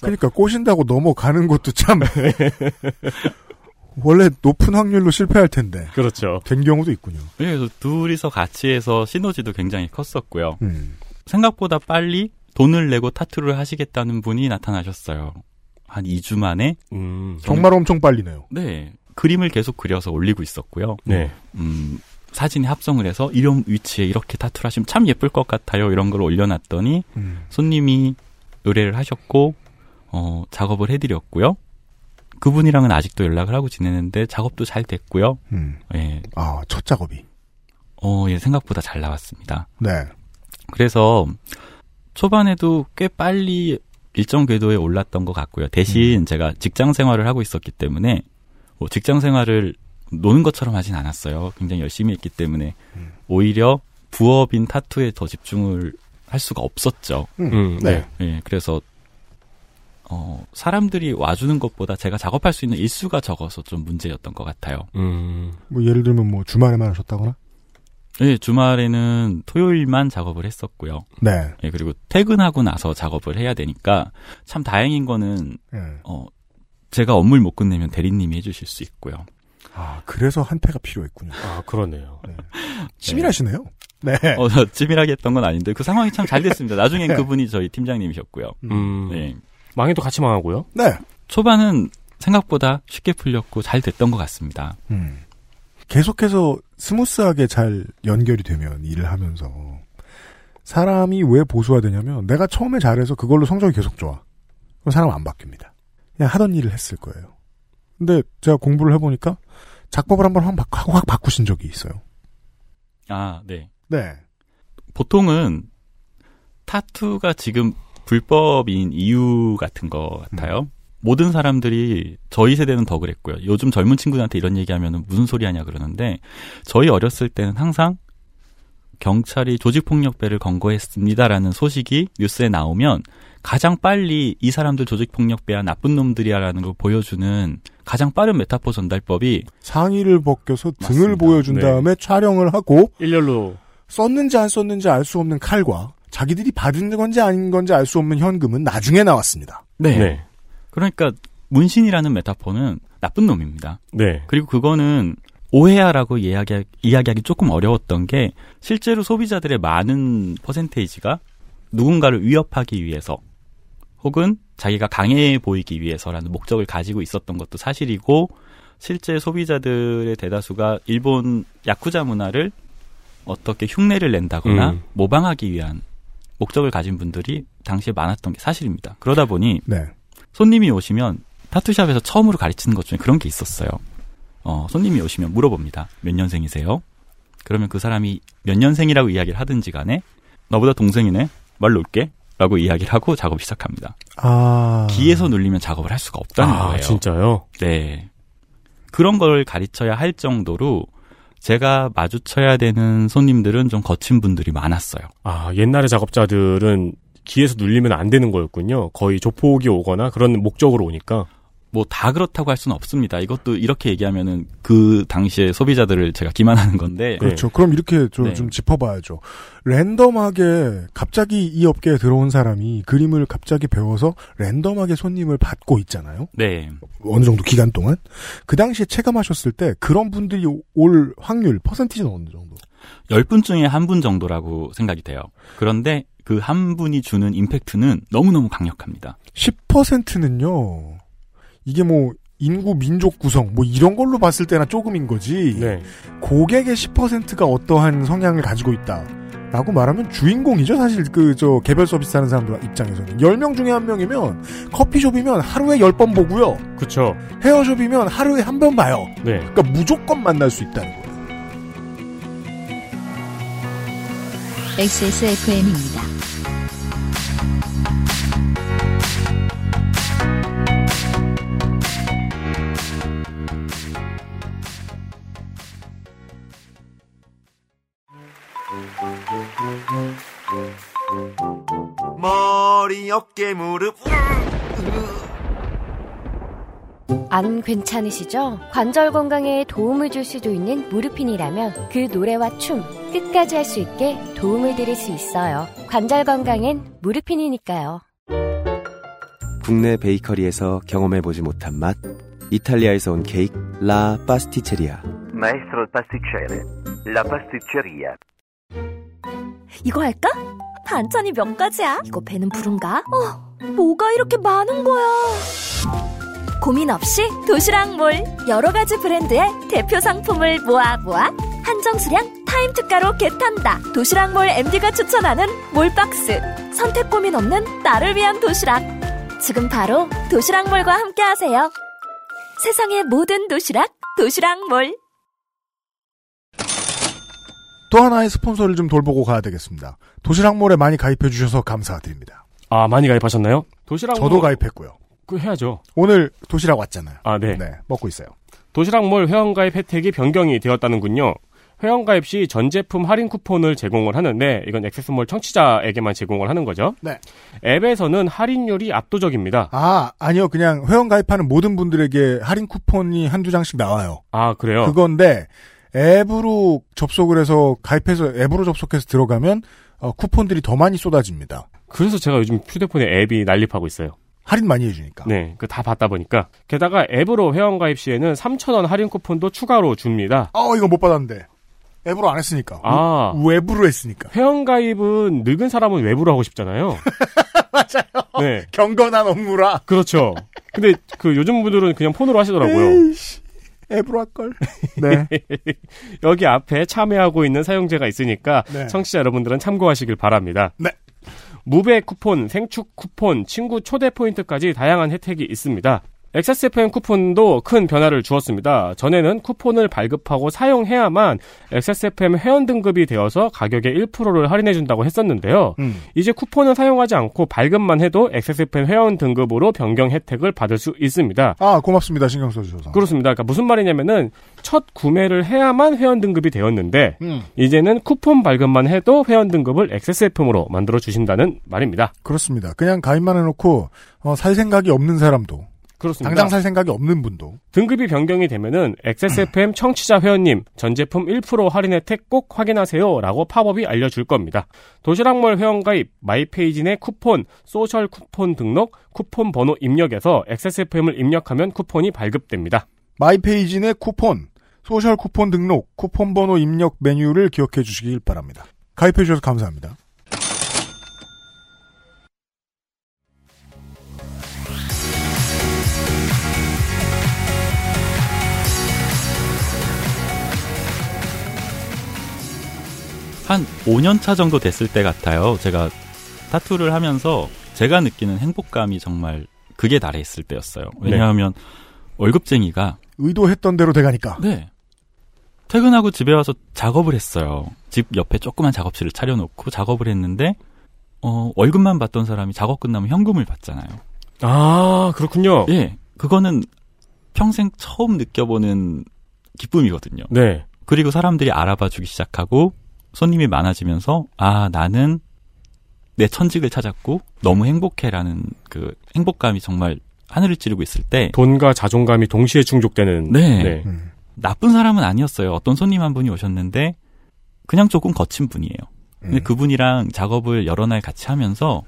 그러니까 꼬신다고 넘어가는 것도 참 원래 높은 확률로 실패할 텐데 그렇죠. 된 경우도 있군요. 그래서 둘이서 같이 해서 시너지도 굉장히 컸었고요. 음. 생각보다 빨리 돈을 내고 타투를 하시겠다는 분이 나타나셨어요. 한 2주 만에 음. 정말 엄청 빨리네요. 네 그림을 계속 그려서 올리고 있었고요. 네. 음, 사진에 합성을 해서 이런 위치에 이렇게 타투를 하시면 참 예쁠 것 같아요. 이런 걸 올려놨더니 음. 손님이 의뢰를 하셨고 어, 작업을 해드렸고요. 그분이랑은 아직도 연락을 하고 지내는데 작업도 잘 됐고요. 음. 예, 아, 첫 작업이. 어, 예, 생각보다 잘 나왔습니다. 네. 그래서 초반에도 꽤 빨리 일정 궤도에 올랐던 것 같고요. 대신 제가 직장 생활을 하고 있었기 때문에 뭐 직장 생활을 노는 것처럼 하진 않았어요. 굉장히 열심히 했기 때문에 음. 오히려 부업인 타투에 더 집중을 할 수가 없었죠. 음, 네. 예, 그래서 어, 사람들이 와주는 것보다 제가 작업할 수 있는 일수가 적어서 좀 문제였던 것 같아요. 음. 뭐 예를 들면 뭐 주말에만 하셨다거나? 예, 주말에는 토요일만 작업을 했었고요. 네. 예, 그리고 퇴근하고 나서 작업을 해야 되니까 참 다행인 거는 예. 어, 제가 업무를 못 끝내면 대리님이 해주실 수 있고요. 아, 그래서 한패가 필요했군요. 아, 그러네요. 치밀하시네요. 네. 어, 찌밀하게 했던 건 아닌데 그 상황이 참 잘 됐습니다. 나중엔 그분이 저희 팀장님이셨고요. 음. 네. 망해도 같이 망하고요. 네. 초반은 생각보다 쉽게 풀렸고 잘 됐던 것 같습니다. 음. 계속해서 스무스하게 잘 연결이 되면 일을 하면서 사람이 왜 보수화 되냐면 내가 처음에 잘해서 그걸로 성적이 계속 좋아. 그럼 사람 안 바뀝니다. 그냥 하던 일을 했을 거예요. 근데 제가 공부를 해보니까 작법을 한번 확, 바- 확 바꾸신 적이 있어요. 아, 네. 네. 보통은 타투가 지금 불법인 이유 같은 것 같아요. 모든 사람들이 저희 세대는 더 그랬고요. 요즘 젊은 친구들한테 이런 얘기하면 무슨 소리 하냐 그러는데 저희 어렸을 때는 항상 경찰이 조직폭력배를 검거했습니다라는 소식이 뉴스에 나오면 가장 빨리 이 사람들 조직폭력배야 나쁜 놈들이야라는 걸 보여주는 가장 빠른 메타포 전달법이 상의를 벗겨서 등을 맞습니다. 보여준 네. 다음에 촬영을 하고 일렬로 썼는지 안 썼는지 알 수 없는 칼과 자기들이 받은 건지 아닌 건지 알 수 없는 현금은 나중에 나왔습니다. 네. 네. 그러니까 문신이라는 메타포는 나쁜 놈입니다. 네. 그리고 그거는 오해야라고 이야기, 이야기하기 조금 어려웠던 게 실제로 소비자들의 많은 퍼센테이지가 누군가를 위협하기 위해서 혹은 자기가 강해 보이기 위해서라는 목적을 가지고 있었던 것도 사실이고 실제 소비자들의 대다수가 일본 야쿠자 문화를 어떻게 흉내를 낸다거나 음. 모방하기 위한 목적을 가진 분들이 당시에 많았던 게 사실입니다. 그러다 보니 네. 손님이 오시면 타투샵에서 처음으로 가르치는 것 중에 그런 게 있었어요. 어, 손님이 오시면 물어봅니다. 몇 년생이세요? 그러면 그 사람이 몇 년생이라고 이야기를 하든지 간에 너보다 동생이네? 말 놓을게? 라고 이야기를 하고 작업 시작합니다. 아. 기에서 눌리면 작업을 할 수가 없다는 아, 거예요. 진짜요? 네. 그런 걸 가르쳐야 할 정도로 제가 마주쳐야 되는 손님들은 좀 거친 분들이 많았어요. 아, 옛날의 작업자들은 기에서 눌리면 안 되는 거였군요. 거의 조폭이 오거나 그런 목적으로 오니까. 뭐 다 그렇다고 할 수는 없습니다. 이것도 이렇게 얘기하면은 그 당시에 소비자들을 제가 기만하는 건데 그렇죠. 그럼 이렇게 좀, 네. 좀 짚어봐야죠. 랜덤하게 갑자기 이 업계에 들어온 사람이 그림을 갑자기 배워서 랜덤하게 손님을 받고 있잖아요. 네. 어느 정도 기간 동안. 그 당시에 체감하셨을 때 그런 분들이 올 확률, 퍼센티지는 어느 정도? 10분 중에 한 분 정도라고 생각이 돼요. 그런데 그 한 분이 주는 임팩트는 너무너무 강력합니다. 10%는요, 이게 뭐, 인구 민족 구성, 뭐 이런 걸로 봤을 때나 조금인 거지. 네. 고객의 10%가 어떠한 성향을 가지고 있다. 라고 말하면 주인공이죠, 사실 그, 저, 개별 서비스 하는 사람들 입장에서는. 10명 중에 한 명이면, 커피숍이면 하루에 10번 보고요. 그쵸. 헤어숍이면 하루에 한 번 봐요. 네. 그러니까 무조건 만날 수 있다는 거예요. XSFM입니다. 머리, 어깨, 무릎. 안 괜찮으시죠? 관절 건강에 도움을 줄 수도 있는 무르핀이라면 그 노래와 춤 끝까지 할 수 있게 도움을 드릴 수 있어요. 관절 건강엔 무르핀이니까요. 국내 베이커리에서 경험해보지 못한 맛. 이탈리아에서 온 케이크 라 파스티체리아. Maestro pasticcere, la pasticceria. 이거 할까? 반찬이 몇 가지야? 이거 배는 부른가? 어, 뭐가 이렇게 많은 거야? 고민 없이 도시락몰 여러 가지 브랜드의 대표 상품을 모아 모아 한정 수량 타임 특가로 겟한다. 도시락몰 MD가 추천하는 몰박스 선택 고민 없는 나를 위한 도시락. 지금 바로 도시락몰과 함께하세요. 세상의 모든 도시락 도시락몰. 또 하나의 스폰서를 좀 돌보고 가야 되겠습니다. 도시락몰에 많이 가입해 주셔서 감사드립니다. 아, 많이 가입하셨나요? 도시락 저도 가입했고요. 그 해야죠. 오늘 도시락 왔잖아요. 아, 네. 네, 먹고 있어요. 도시락몰 회원가입 혜택이 변경이 되었다는군요. 회원가입 시 전 제품 할인 쿠폰을 제공을 하는데 이건 액세스몰 청취자에게만 제공을 하는 거죠. 네. 앱에서는 할인율이 압도적입니다. 아, 아니요. 그냥 회원 가입하는 모든 분들에게 할인 쿠폰이 한두 장씩 나와요. 아, 그래요? 그건데 앱으로 접속을 해서 가입해서 앱으로 접속해서 들어가면 어, 쿠폰들이 더 많이 쏟아집니다. 그래서 제가 요즘 휴대폰에 앱이 난립하고 있어요. 할인 많이 해주니까. 네, 그 다 받다 보니까. 게다가 앱으로 회원 가입 시에는 3,000원 할인 쿠폰도 추가로 줍니다. 어, 이거 못 받았는데. 앱으로 안 했으니까. 아. 우- 웹으로 했으니까. 회원가입은 늙은 사람은 외부로 하고 싶잖아요. 맞아요. 네. 경건한 업무라. 그렇죠. 근데 그 요즘 분들은 그냥 폰으로 하시더라고요. 에이씨, 앱으로 할걸. 네. 여기 앞에 참여하고 있는 사용자가 있으니까 네. 청취자 여러분들은 참고하시길 바랍니다. 네. 무배 쿠폰, 생축 쿠폰, 친구 초대 포인트까지 다양한 혜택이 있습니다. XSFM 쿠폰도 큰 변화를 주었습니다. 전에는 쿠폰을 발급하고 사용해야만 XSFM 회원 등급이 되어서 가격의 1%를 할인해준다고 했었는데요. 음. 이제 쿠폰을 사용하지 않고 발급만 해도 XSFM 회원 등급으로 변경 혜택을 받을 수 있습니다. 아, 고맙습니다. 신경 써주셔서. 그렇습니다. 그러니까 무슨 말이냐면은 첫 구매를 해야만 회원 등급이 되었는데 음. 이제는 쿠폰 발급만 해도 회원 등급을 XSFM으로 만들어 주신다는 말입니다. 그렇습니다. 그냥 가입만 해놓고, 어, 살 생각이 없는 사람도, 그렇습니다. 당장 살 생각이 없는 분도, 등급이 변경이 되면은 XSFM 청취자 회원님 전 제품 1% 할인 혜택 꼭 확인하세요라고 팝업이 알려줄 겁니다. 도시락몰 회원 가입, 마이페이지 내 쿠폰, 소셜 쿠폰 등록, 쿠폰 번호 입력에서 XSFM을 입력하면 쿠폰이 발급됩니다. 마이페이지 내 쿠폰, 소셜 쿠폰 등록, 쿠폰 번호 입력 메뉴를 기억해 주시길 바랍니다. 가입해 주셔서 감사합니다. 한 5년 차 정도 됐을 때 같아요. 제가 타투를 하면서 제가 느끼는 행복감이 정말 달해 있을 때였어요. 왜냐하면 월급쟁이가 의도했던 대로 돼가니까. 네. 퇴근하고 집에 와서 작업을 했어요. 집 옆에 조그만 작업실을 차려놓고 작업을 했는데 어, 월급만 받던 사람이 작업 끝나면 현금을 받잖아요. 아 그렇군요. 예, 그거는 평생 처음 느껴보는 기쁨이거든요. 네. 그리고 사람들이 알아봐 주기 시작하고 손님이 많아지면서 아 나는 내 천직을 찾았고 너무 행복해라는 그 행복감이 정말 하늘을 찌르고 있을 때 돈과 자존감이 동시에 충족되는. 네. 나쁜 사람은 아니었어요. 어떤 손님 한 분이 오셨는데 그냥 조금 거친 분이에요. 근데 그분이랑 작업을 여러 날 같이 하면서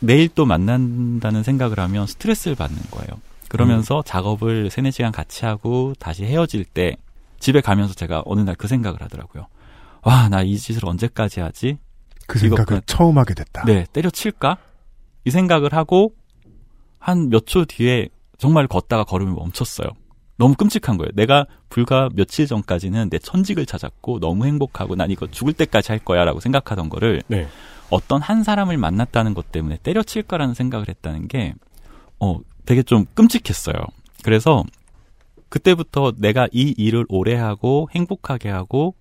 내일 또 만난다는 생각을 하면 스트레스를 받는 거예요. 그러면서 작업을 세네 시간 같이 하고 다시 헤어질 때 집에 가면서 제가 어느 날 그 생각을 하더라고요. 와, 나 이 짓을 언제까지 하지? 그 생각을 그냥- 처음 하게 됐다. 네, 때려칠까? 이 생각을 하고 한 몇 초 뒤에 정말 걷다가 걸음을 멈췄어요. 너무 끔찍한 거예요. 내가 불과 며칠 전까지는 내 천직을 찾았고 너무 행복하고 난 이거 죽을 때까지 할 거야라고 생각하던 거를 네. 어떤 한 사람을 만났다는 것 때문에 때려칠까라는 생각을 했다는 게 어, 되게 좀 끔찍했어요. 그래서 그때부터 내가 이 일을 오래 하고 행복하게 하고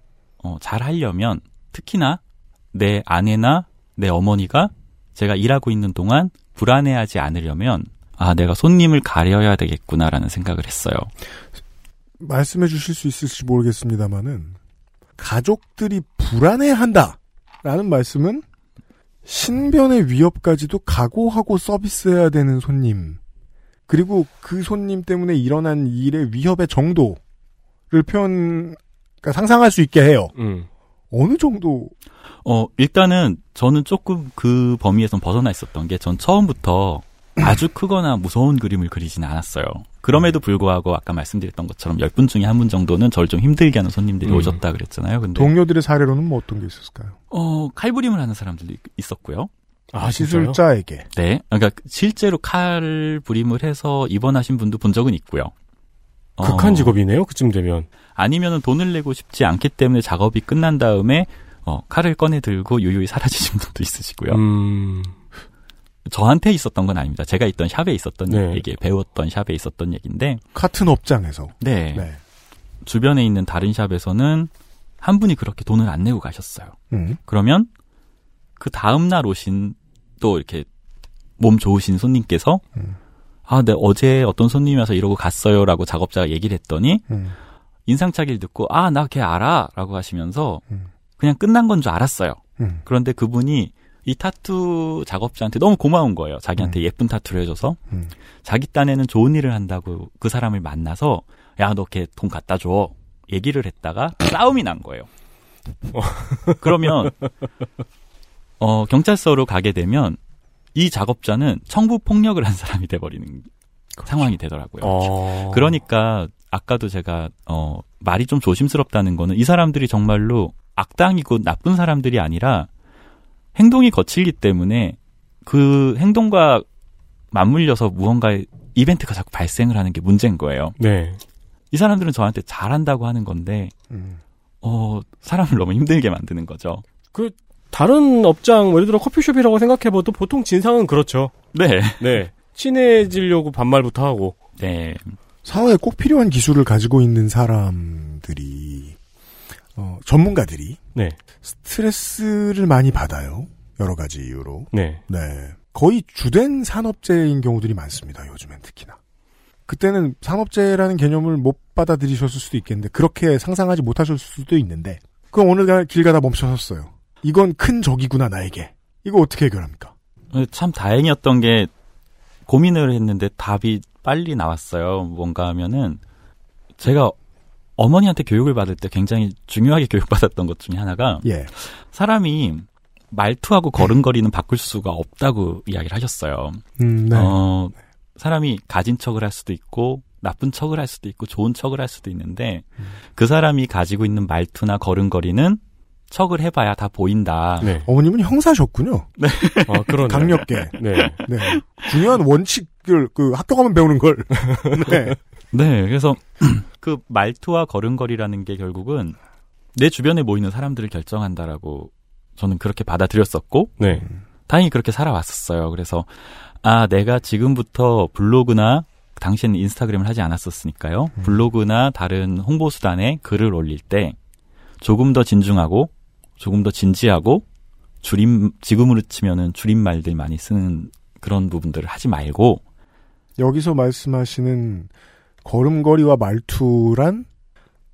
어, 잘 하려면 특히나 내 아내나 내 어머니가 제가 일하고 있는 동안 불안해하지 않으려면 아 내가 손님을 가려야 되겠구나라는 생각을 했어요. 말씀해 주실 수 있을지 모르겠습니다만은 가족들이 불안해한다 라는 말씀은 신변의 위협까지도 각오하고 서비스해야 되는 손님 그리고 그 손님 때문에 일어난 일의 위협의 정도를 표현 그러니까 상상할 수 있게 해요. 음. 어느 정도 어 일단은 저는 조금 그 범위에선 벗어나 있었던 게 전 처음부터 아주 크거나 무서운 그림을 그리지는 않았어요. 그럼에도 불구하고 아까 말씀드렸던 것처럼 10분 중에 한 분 정도는 저를 좀 힘들게 하는 손님들이 음. 오셨다 그랬잖아요. 근데 동료들의 사례로는 뭐 어떤 게 있었을까요? 어, 칼부림을 하는 사람들도 있- 있었고요. 아, 시술자에게. 네. 그러니까 실제로 칼 부림을 해서 입원하신 분도 본 적은 있고요. 어, 극한 직업이네요. 그쯤 되면. 아니면은 돈을 내고 싶지 않기 때문에 작업이 끝난 다음에 어, 칼을 꺼내 들고 유유히 사라지신 분도 있으시고요. 음. 저한테 있었던 건 아닙니다. 제가 있던 샵에 있었던 네. 얘기, 배웠던 샵에 있었던 얘기인데, 카튼 업장에서 네. 네. 주변에 있는 다른 샵에서는 한 분이 그렇게 돈을 안 내고 가셨어요. 음. 그러면 그 다음 날 오신 또 이렇게 몸 좋으신 손님께서 음. 아, 네 어제 어떤 손님이 와서 이러고 갔어요라고 작업자가 얘기를 했더니 음. 인상착의를 듣고 아, 나 걔 알아라고 하시면서 그냥 끝난 건 줄 알았어요. 음. 그런데 그분이 이 타투 작업자한테 너무 고마운 거예요. 자기한테 예쁜 타투를 해줘서 음. 자기 딴에는 좋은 일을 한다고 그 사람을 만나서 야 너 걔 돈 갖다 줘 얘기를 했다가 싸움이 난 거예요. 그러면 어 경찰서로 가게 되면 이 작업자는 청부 폭력을 한 사람이 돼버리는 상황이 되더라고요. 어. 그러니까 아까도 제가 어 말이 좀 조심스럽다는 거는 이 사람들이 정말로 악당이고 나쁜 사람들이 아니라 행동이 거칠기 때문에 그 행동과 맞물려서 무언가 이벤트가 자꾸 발생을 하는 게 문제인 거예요. 네. 이 사람들은 저한테 잘한다고 하는 건데 음. 어 사람을 너무 힘들게 만드는 거죠. 그 다른 업장, 뭐 예를 들어 커피숍이라고 생각해봐도 보통 진상은 그렇죠. 네. 네. 친해지려고 반말부터 하고. 네. 사회에 꼭 필요한 기술을 가지고 있는 사람들이 어, 전문가들이 네. 스트레스를 많이 받아요. 여러 가지 이유로. 네. 네. 거의 주된 산업재해인 경우들이 많습니다. 요즘엔 특히나. 그때는 산업재해라는 개념을 못 받아들이셨을 수도 있겠는데 그렇게 상상하지 못하셨을 수도 있는데 그럼 어느 날 길 가다 멈춰섰어요. 이건 큰 적이구나 나에게. 이거 어떻게 해결합니까? 참 다행이었던 게 고민을 했는데 답이 빨리 나왔어요. 뭔가 하면은 제가 어머니한테 교육을 받을 때 굉장히 중요하게 교육받았던 것 중에 하나가 예. 사람이 말투하고 걸음걸이는 바꿀 수가 없다고 이야기를 하셨어요. 음, 네. 어, 사람이 가진 척을 할 수도 있고 나쁜 척을 할 수도 있고 좋은 척을 할 수도 있는데 그 사람이 가지고 있는 말투나 걸음걸이는 척을 해봐야 다 보인다. 네. 어머님은 형사셨군요. 네. 아, 그러네요. 강력계. 네. 네. 중요한 원칙을 그 학교 가면 배우는 걸. 네. 네, 그래서 그 말투와 걸음걸이라는 게 결국은 내 주변에 모이는 사람들을 결정한다라고 저는 그렇게 받아들였었고, 네. 다행히 그렇게 살아왔었어요. 그래서 아, 내가 지금부터 블로그나 당시에는 인스타그램을 하지 않았었으니까요. 블로그나 다른 홍보 수단에 글을 올릴 때 조금 더 진중하고 조금 더 진지하고 줄임 지금으로 치면은 줄임말들 많이 쓰는 그런 부분들을 하지 말고 여기서 말씀하시는 걸음걸이와 말투란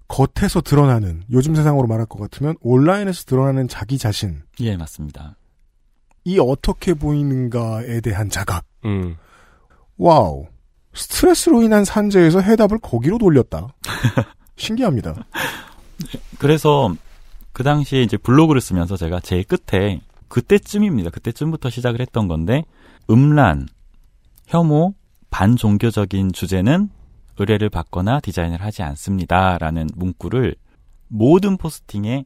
겉에서 드러나는 요즘 세상으로 말할 것 같으면 온라인에서 드러나는 자기 자신이 예, 맞습니다. 어떻게 보이는가에 대한 자각. 음. 와우. 스트레스로 인한 산재에서 해답을 거기로 돌렸다. 신기합니다. 그래서 그 당시에 이제 블로그를 쓰면서 제가 제일 끝에 그때쯤입니다. 그때쯤부터 시작을 했던 건데 음란, 혐오, 반종교적인 주제는 의뢰를 받거나 디자인을 하지 않습니다라는 문구를 모든 포스팅에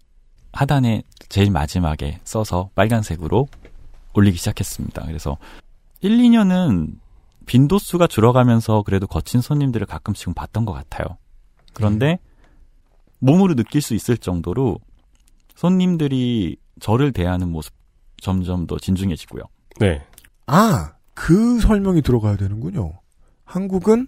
하단에 제일 마지막에 써서 빨간색으로 올리기 시작했습니다. 그래서 1, 2년은 빈도수가 줄어가면서 그래도 거친 손님들을 가끔씩은 봤던 것 같아요. 그런데 몸으로 느낄 수 있을 정도로 손님들이 저를 대하는 모습 점점 더 진중해지고요. 네. 아, 그 설명이 들어가야 되는군요. 한국은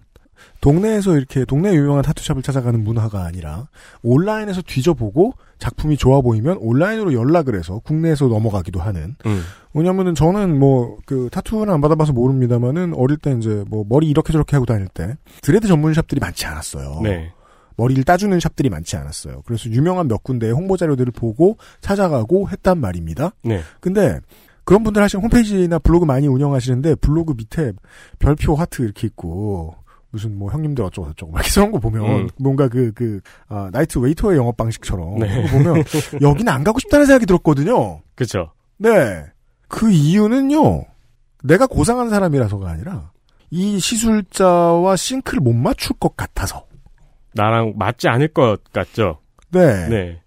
동네에서 이렇게 동네 유명한 타투샵을 찾아가는 문화가 아니라 온라인에서 뒤져보고 작품이 좋아 보이면 온라인으로 연락을 해서 국내에서 넘어가기도 하는. 음. 왜냐면은 저는 뭐 그 타투는 안 받아봐서 모릅니다만은 어릴 때 이제 뭐 머리 이렇게 저렇게 하고 다닐 때 드레드 전문 샵들이 많지 않았어요. 네. 머리를 따주는 샵들이 많지 않았어요. 그래서 유명한 몇 군데의 홍보 자료들을 보고 찾아가고 했단 말입니다. 네. 근데 그런 분들 하시는 홈페이지나 블로그 많이 운영하시는데 블로그 밑에 별표 하트 이렇게 있고 무슨 뭐 형님들 어쩌고 저쩌고 막 이런 거 보면 음. 뭔가 그그 아, 나이트 웨이터의 영업 방식처럼 네. 그거 보면 여기는 안 가고 싶다는 생각이 들었거든요. 그렇죠. 네. 그 이유는요. 내가 고상한 사람이라서가 아니라 이 시술자와 싱크를 못 맞출 것 같아서. 나랑 맞지 않을 것 같죠. 네. 네.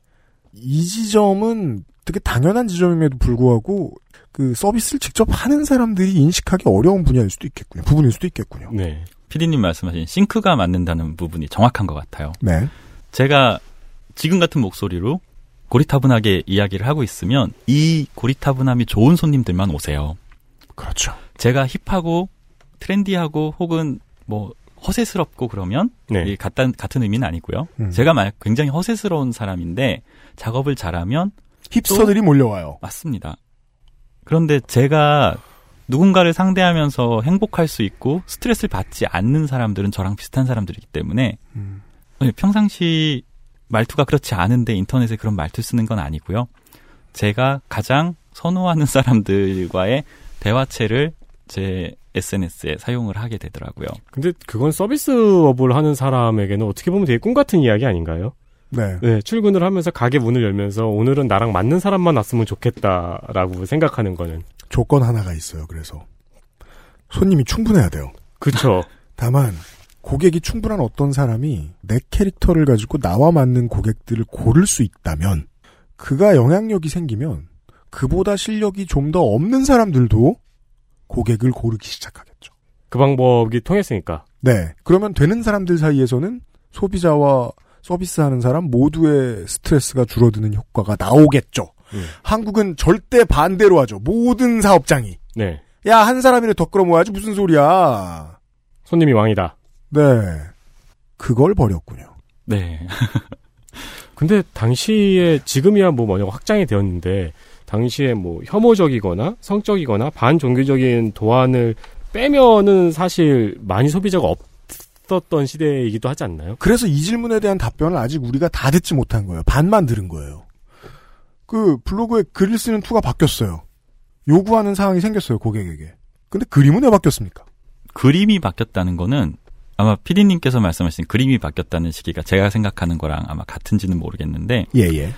이 지점은 되게 당연한 지점임에도 불구하고 그 서비스를 직접 하는 사람들이 인식하기 어려운 분야일 수도 있겠군요. 부분일 수도 있겠군요. 네. 피디님 말씀하신 싱크가 맞는다는 부분이 정확한 것 같아요. 네. 제가 지금 같은 목소리로 고리타분하게 이야기를 하고 있으면 이 고리타분함이 좋은 손님들만 오세요. 그렇죠. 제가 힙하고 트렌디하고 혹은 뭐 허세스럽고 그러면 네. 이 같은 같은 의미는 아니고요. 음. 제가 만약 굉장히 허세스러운 사람인데 작업을 잘하면 힙스터들이 몰려와요. 맞습니다. 그런데 제가 누군가를 상대하면서 행복할 수 있고 스트레스를 받지 않는 사람들은 저랑 비슷한 사람들이기 때문에 음. 네, 평상시 말투가 그렇지 않은데 인터넷에 그런 말투 쓰는 건 아니고요. 제가 가장 선호하는 사람들과의 대화체를 제 SNS에 사용을 하게 되더라고요. 근데 그건 서비스업을 하는 사람에게는 어떻게 보면 되게 꿈 같은 이야기 아닌가요? 네. 네, 출근을 하면서 가게 문을 열면서 오늘은 나랑 맞는 사람만 왔으면 좋겠다라고 생각하는 거는. 조건 하나가 있어요. 그래서 손님이 충분해야 돼요. 그쵸. 다만 고객이 충분한 어떤 사람이 내 캐릭터를 가지고 나와 맞는 고객들을 고를 수 있다면 그가 영향력이 생기면 그보다 실력이 좀 더 없는 사람들도 고객을 고르기 시작하겠죠. 그 방법이 통했으니까. 네. 그러면 되는 사람들 사이에서는 소비자와 서비스하는 사람 모두의 스트레스가 줄어드는 효과가 나오겠죠. 음. 한국은 절대 반대로 하죠. 모든 사업장이. 네. 야, 한 사람이라 더 끌어모아야지 무슨 소리야. 손님이 왕이다. 네. 그걸 버렸군요. 네. 근데 당시에 지금이야 뭐 뭐냐고 확장이 되었는데 당시에 뭐 혐오적이거나 성적이거나 반종교적인 도안을 빼면은 사실 많이 소비자가 없었던 시대이기도 하지 않나요? 그래서 이 질문에 대한 답변을 아직 우리가 다 듣지 못한 거예요. 반만 들은 거예요. 그 블로그에 글을 쓰는 투가 바뀌었어요. 요구하는 사항이 생겼어요, 고객에게. 근데 그림은 왜 바뀌었습니까? 그림이 바뀌었다는 거는 아마 피디님께서 말씀하신 그림이 바뀌었다는 시기가 제가 생각하는 거랑 아마 같은지는 모르겠는데 예, 예.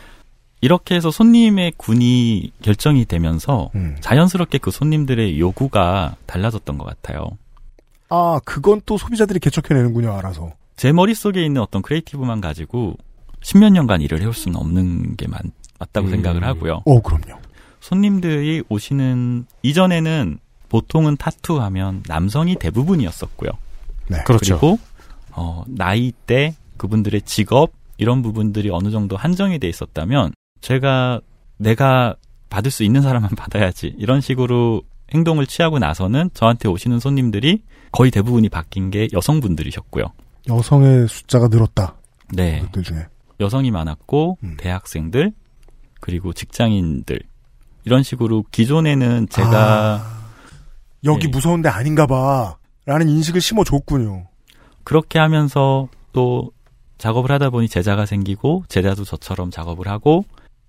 이렇게 해서 손님의 군이 결정이 되면서 음. 자연스럽게 그 손님들의 요구가 달라졌던 것 같아요. 아, 그건 또 소비자들이 개척해내는군요, 알아서. 제 머릿속에 있는 어떤 creative만 가지고 십몇 년간 일을 해올 수는 없는 게 맞, 맞다고 음. 생각을 하고요. 어, 그럼요. 손님들이 오시는 이전에는 보통은 타투 하면 남성이 대부분이었었고요. 네. 그렇죠. 그리고 어, 나이 대 그분들의 직업 이런 부분들이 어느 정도 한정이 돼 있었다면 제가 내가 받을 수 있는 사람만 받아야지 이런 식으로 행동을 취하고 나서는 저한테 오시는 손님들이 거의 대부분이 바뀐 게 여성분들이셨고요. 여성의 숫자가 늘었다. 네. 그들 중에. 여성이 많았고 음. 대학생들 그리고 직장인들 이런 식으로 기존에는 제가 아, 여기 네. 무서운데 아닌가 봐. 라는 인식을 심어줬군요. 그렇게 하면서 또 작업을 하다 보니 제자가 생기고 제자도 저처럼 작업을 하고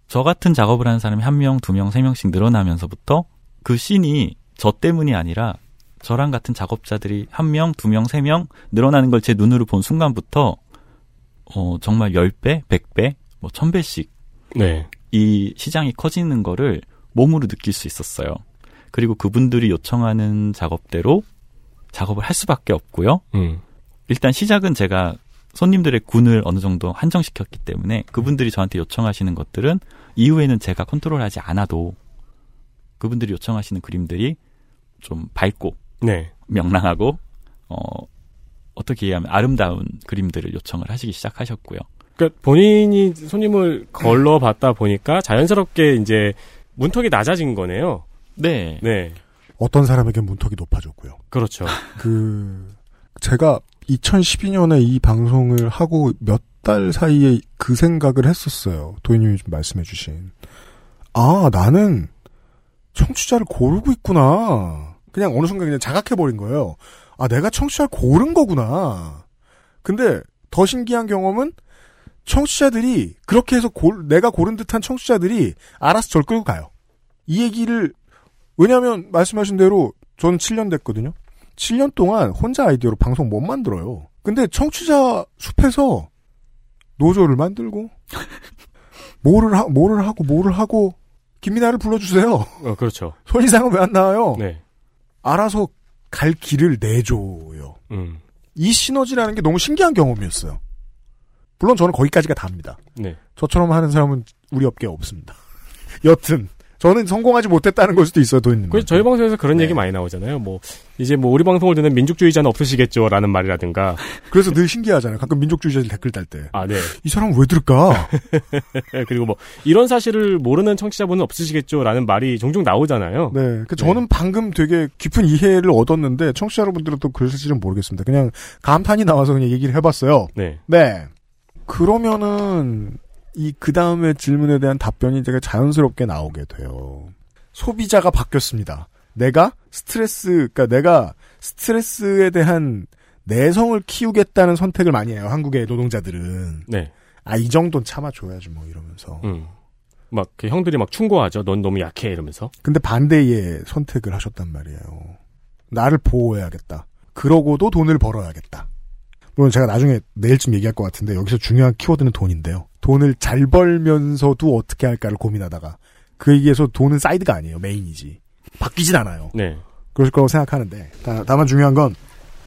저 같은 작업을 하는 사람이 한 명, 두 명, 세 명씩 늘어나면서부터 그 씬이 저 때문이 아니라 저랑 같은 작업자들이 한 명, 두 명, 세 명 늘어나는 걸 제 눈으로 본 순간부터 어, 정말 10배, 100배, 뭐 1000배씩 네. 이 시장이 커지는 거를 몸으로 느낄 수 있었어요. 그리고 그분들이 요청하는 작업대로 작업을 할 수밖에 없고요. 음. 일단 시작은 제가 손님들의 군을 어느 정도 한정시켰기 때문에 그분들이 저한테 요청하시는 것들은 이후에는 제가 컨트롤하지 않아도 그분들이 요청하시는 그림들이 좀 밝고 네. 명랑하고 어 어떻게 얘기하면 아름다운 그림들을 요청을 하시기 시작하셨고요. 그러니까 본인이 손님을 걸러 받다 보니까 자연스럽게 이제 문턱이 낮아진 거네요. 네. 네. 어떤 사람에게 문턱이 높아졌고요. 그렇죠. 그 제가 2012년에 이 방송을 하고 몇 달 사이에 그 생각을 했었어요. 도인님이 좀 말씀해주신 아 나는 청취자를 고르고 있구나. 그냥 어느 순간 그냥 자각해버린 거예요. 아 내가 청취자를 고른 거구나. 근데 더 신기한 경험은 청취자들이 그렇게 해서 골, 내가 고른 듯한 청취자들이 알아서 절 끌고 가요. 이 얘기를 왜냐하면 말씀하신 대로 저는 7년 됐거든요. 7년 동안 혼자 아이디어로 방송 못 만들어요. 근데 청취자 숲에서 노조를 만들고 뭐를 하, 뭐를 하고 뭐를 하고 김민아를 불러주세요. 어, 그렇죠. 손이상은 왜 안 나와요? 네. 알아서 갈 길을 내줘요. 음. 이 시너지라는 게 너무 신기한 경험이었어요. 물론 저는 거기까지가 답니다. 네. 저처럼 하는 사람은 우리 업계에 없습니다. 여튼 저는 성공하지 못했다는 걸 수도 있어요, 도인님. 그래서 저희 방송에서 그런 네. 얘기 많이 나오잖아요. 뭐 이제 뭐 우리 방송을 듣는 민족주의자는 없으시겠죠 라는 말이라든가. 그래서 늘 신기하잖아요. 가끔 민족주의자들 댓글 달 때. 아, 네. 이 사람은 왜 들을까? 그리고 뭐 이런 사실을 모르는 청취자분은 없으시겠죠 라는 말이 종종 나오잖아요. 네. 그 저는 방금 되게 깊은 이해를 얻었는데 청취자 여러분들은 또 그러실지는 모르겠습니다. 그냥 감탄이 나와서 그냥 얘기를 해봤어요. 네. 네. 그러면은 이 그 다음에 질문에 대한 답변이 되게 자연스럽게 나오게 돼요. 소비자가 바뀌었습니다. 내가 스트레스, 그러니까 내가 스트레스에 대한 내성을 키우겠다는 선택을 많이 해요. 한국의 노동자들은. 네. 아, 이 정도는 참아줘야지 뭐 이러면서. 음. 막 그 형들이 막 충고하죠. 넌 너무 약해 이러면서. 근데 반대의 선택을 하셨단 말이에요. 나를 보호해야겠다. 그러고도 돈을 벌어야겠다. 물론 제가 나중에 내일쯤 얘기할 것 같은데 여기서 중요한 키워드는 돈인데요. 돈을 잘 벌면서도 어떻게 할까를 고민하다가 그 얘기에서 돈은 사이드가 아니에요. 메인이지. 바뀌진 않아요. 네. 그럴 거라고 생각하는데 다, 다만 중요한 건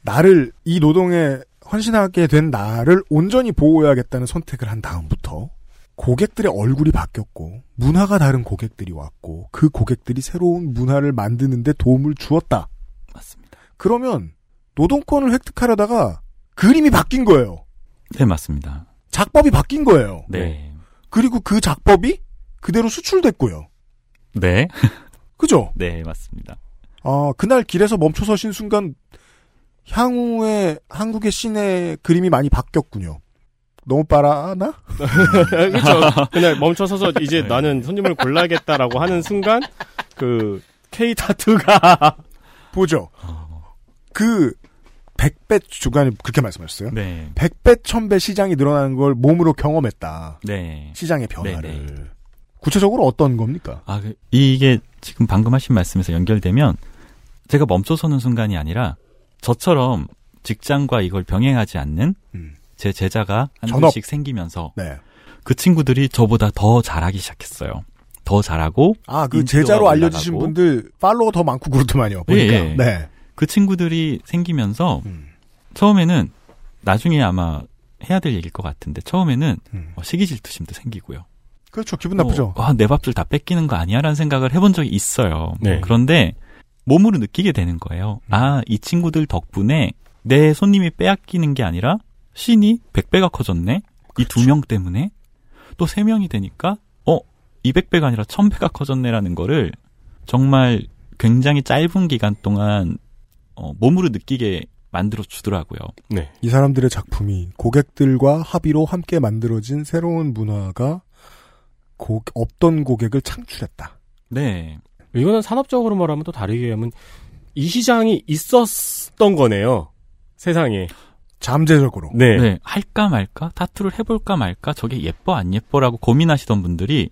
나를 이 노동에 헌신하게 된 나를 온전히 보호해야겠다는 선택을 한 다음부터 고객들의 얼굴이 바뀌었고 문화가 다른 고객들이 왔고 그 고객들이 새로운 문화를 만드는데 도움을 주었다. 맞습니다. 그러면 노동권을 획득하려다가 그림이 바뀐 거예요. 네, 맞습니다. 작법이 바뀐 거예요. 네. 그리고 그 작법이 그대로 수출됐고요. 네. 그죠? 네, 맞습니다. 아, 그날 길에서 멈춰 서신 순간 향후의 한국의 시내 그림이 많이 바뀌었군요. 너무 빠라나? 그렇죠. 그날 멈춰서서 이제 나는 손님을 골라야겠다라고 하는 순간 그 K 타투가 보죠. 그 100배 주간에 그렇게 말씀하셨어요? 네. 100배, 1000배 시장이 늘어나는 걸 몸으로 경험했다. 네. 시장의 변화를. 네, 네. 구체적으로 어떤 겁니까? 아, 그, 이게 지금 방금 하신 말씀에서 연결되면 제가 멈춰서는 순간이 아니라 저처럼 직장과 이걸 병행하지 않는 음. 제 제자가 한 전업. 분씩 생기면서 네. 그 친구들이 저보다 더 잘하기 시작했어요. 더 잘하고 아, 그 제자로 올라가고. 분들 팔로워 더 많고 그렇더만요. 보니까. 예, 예. 네. 그 친구들이 생기면서 음. 처음에는 나중에 아마 해야 될 얘기일 것 같은데 처음에는 음. 어, 시기 질투심도 생기고요. 그렇죠. 기분 나쁘죠. 어, 아, 내 밥줄 다 뺏기는 거 아니야라는 생각을 해본 적이 있어요. 네. 그런데 몸으로 느끼게 되는 거예요. 음. 아, 이 친구들 덕분에 내 손님이 빼앗기는 게 아니라 신이 100배가 커졌네? 이두 명 때문에? 또 세 명이 되니까, 어, 200배가 아니라 1000배가 커졌네라는 거를 정말 굉장히 짧은 기간 동안 어, 몸으로 느끼게 만들어 주더라고요. 네. 이 사람들의 작품이 고객들과 합의로 함께 만들어진 새로운 문화가 고- 없던 고객을 창출했다. 네. 이거는 산업적으로 말하면 또 다르게 하면 이 시장이 있었던 거네요. 세상에. 잠재적으로. 네. 네, 할까 말까 타투를 해볼까 말까 저게 예뻐 안 예뻐라고 고민하시던 분들이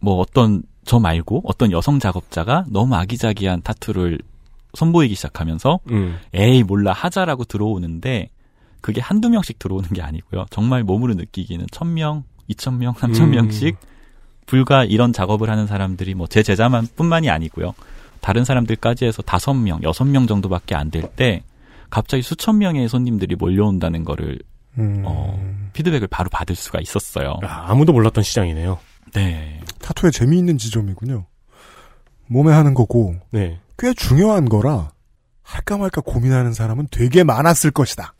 뭐 어떤 저 말고 어떤 여성 작업자가 너무 아기자기한 타투를 선보이기 시작하면서 음. 에이 몰라 하자라고 들어오는데 그게 한두 명씩 들어오는 게 아니고요. 정말 몸으로 느끼기는 천 명, 이천 명, 삼천 음. 명씩 불과 이런 작업을 하는 사람들이 뭐 제 제자만 뿐만이 아니고요. 다른 사람들까지 해서 다섯 명, 여섯 명 정도밖에 안 될 때 갑자기 수천 명의 손님들이 몰려온다는 거를 음. 어, 피드백을 바로 받을 수가 있었어요. 아, 아무도 몰랐던 시장이네요. 네. 타투의 재미있는 지점이군요. 몸에 하는 거고 네. 꽤 중요한 거라 할까 말까 고민하는 사람은 되게 많았을 것이다.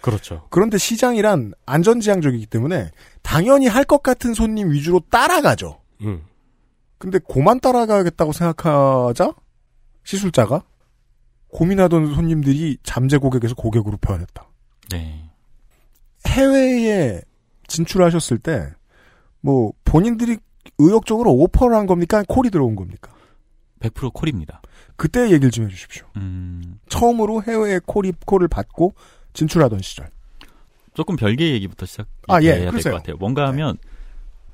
그렇죠. 그런데 시장이란 안전지향적이기 때문에 당연히 할 것 같은 손님 위주로 따라가죠. 음. 근데 고만 따라가겠다고 생각하자 시술자가 고민하던 손님들이 잠재 고객에서 고객으로 변했다. 네. 해외에 진출하셨을 때 뭐 본인들이 의욕적으로 오퍼를 한 겁니까? 콜이 들어온 겁니까? 100% 콜입니다. 그때 얘기를 좀 해주십시오. 음, 처음으로 해외에 콜이 콜을 받고 진출하던 시절. 조금 별개의 얘기부터 아, 예, 시작해야 될 것. 같아요. 뭔가 하면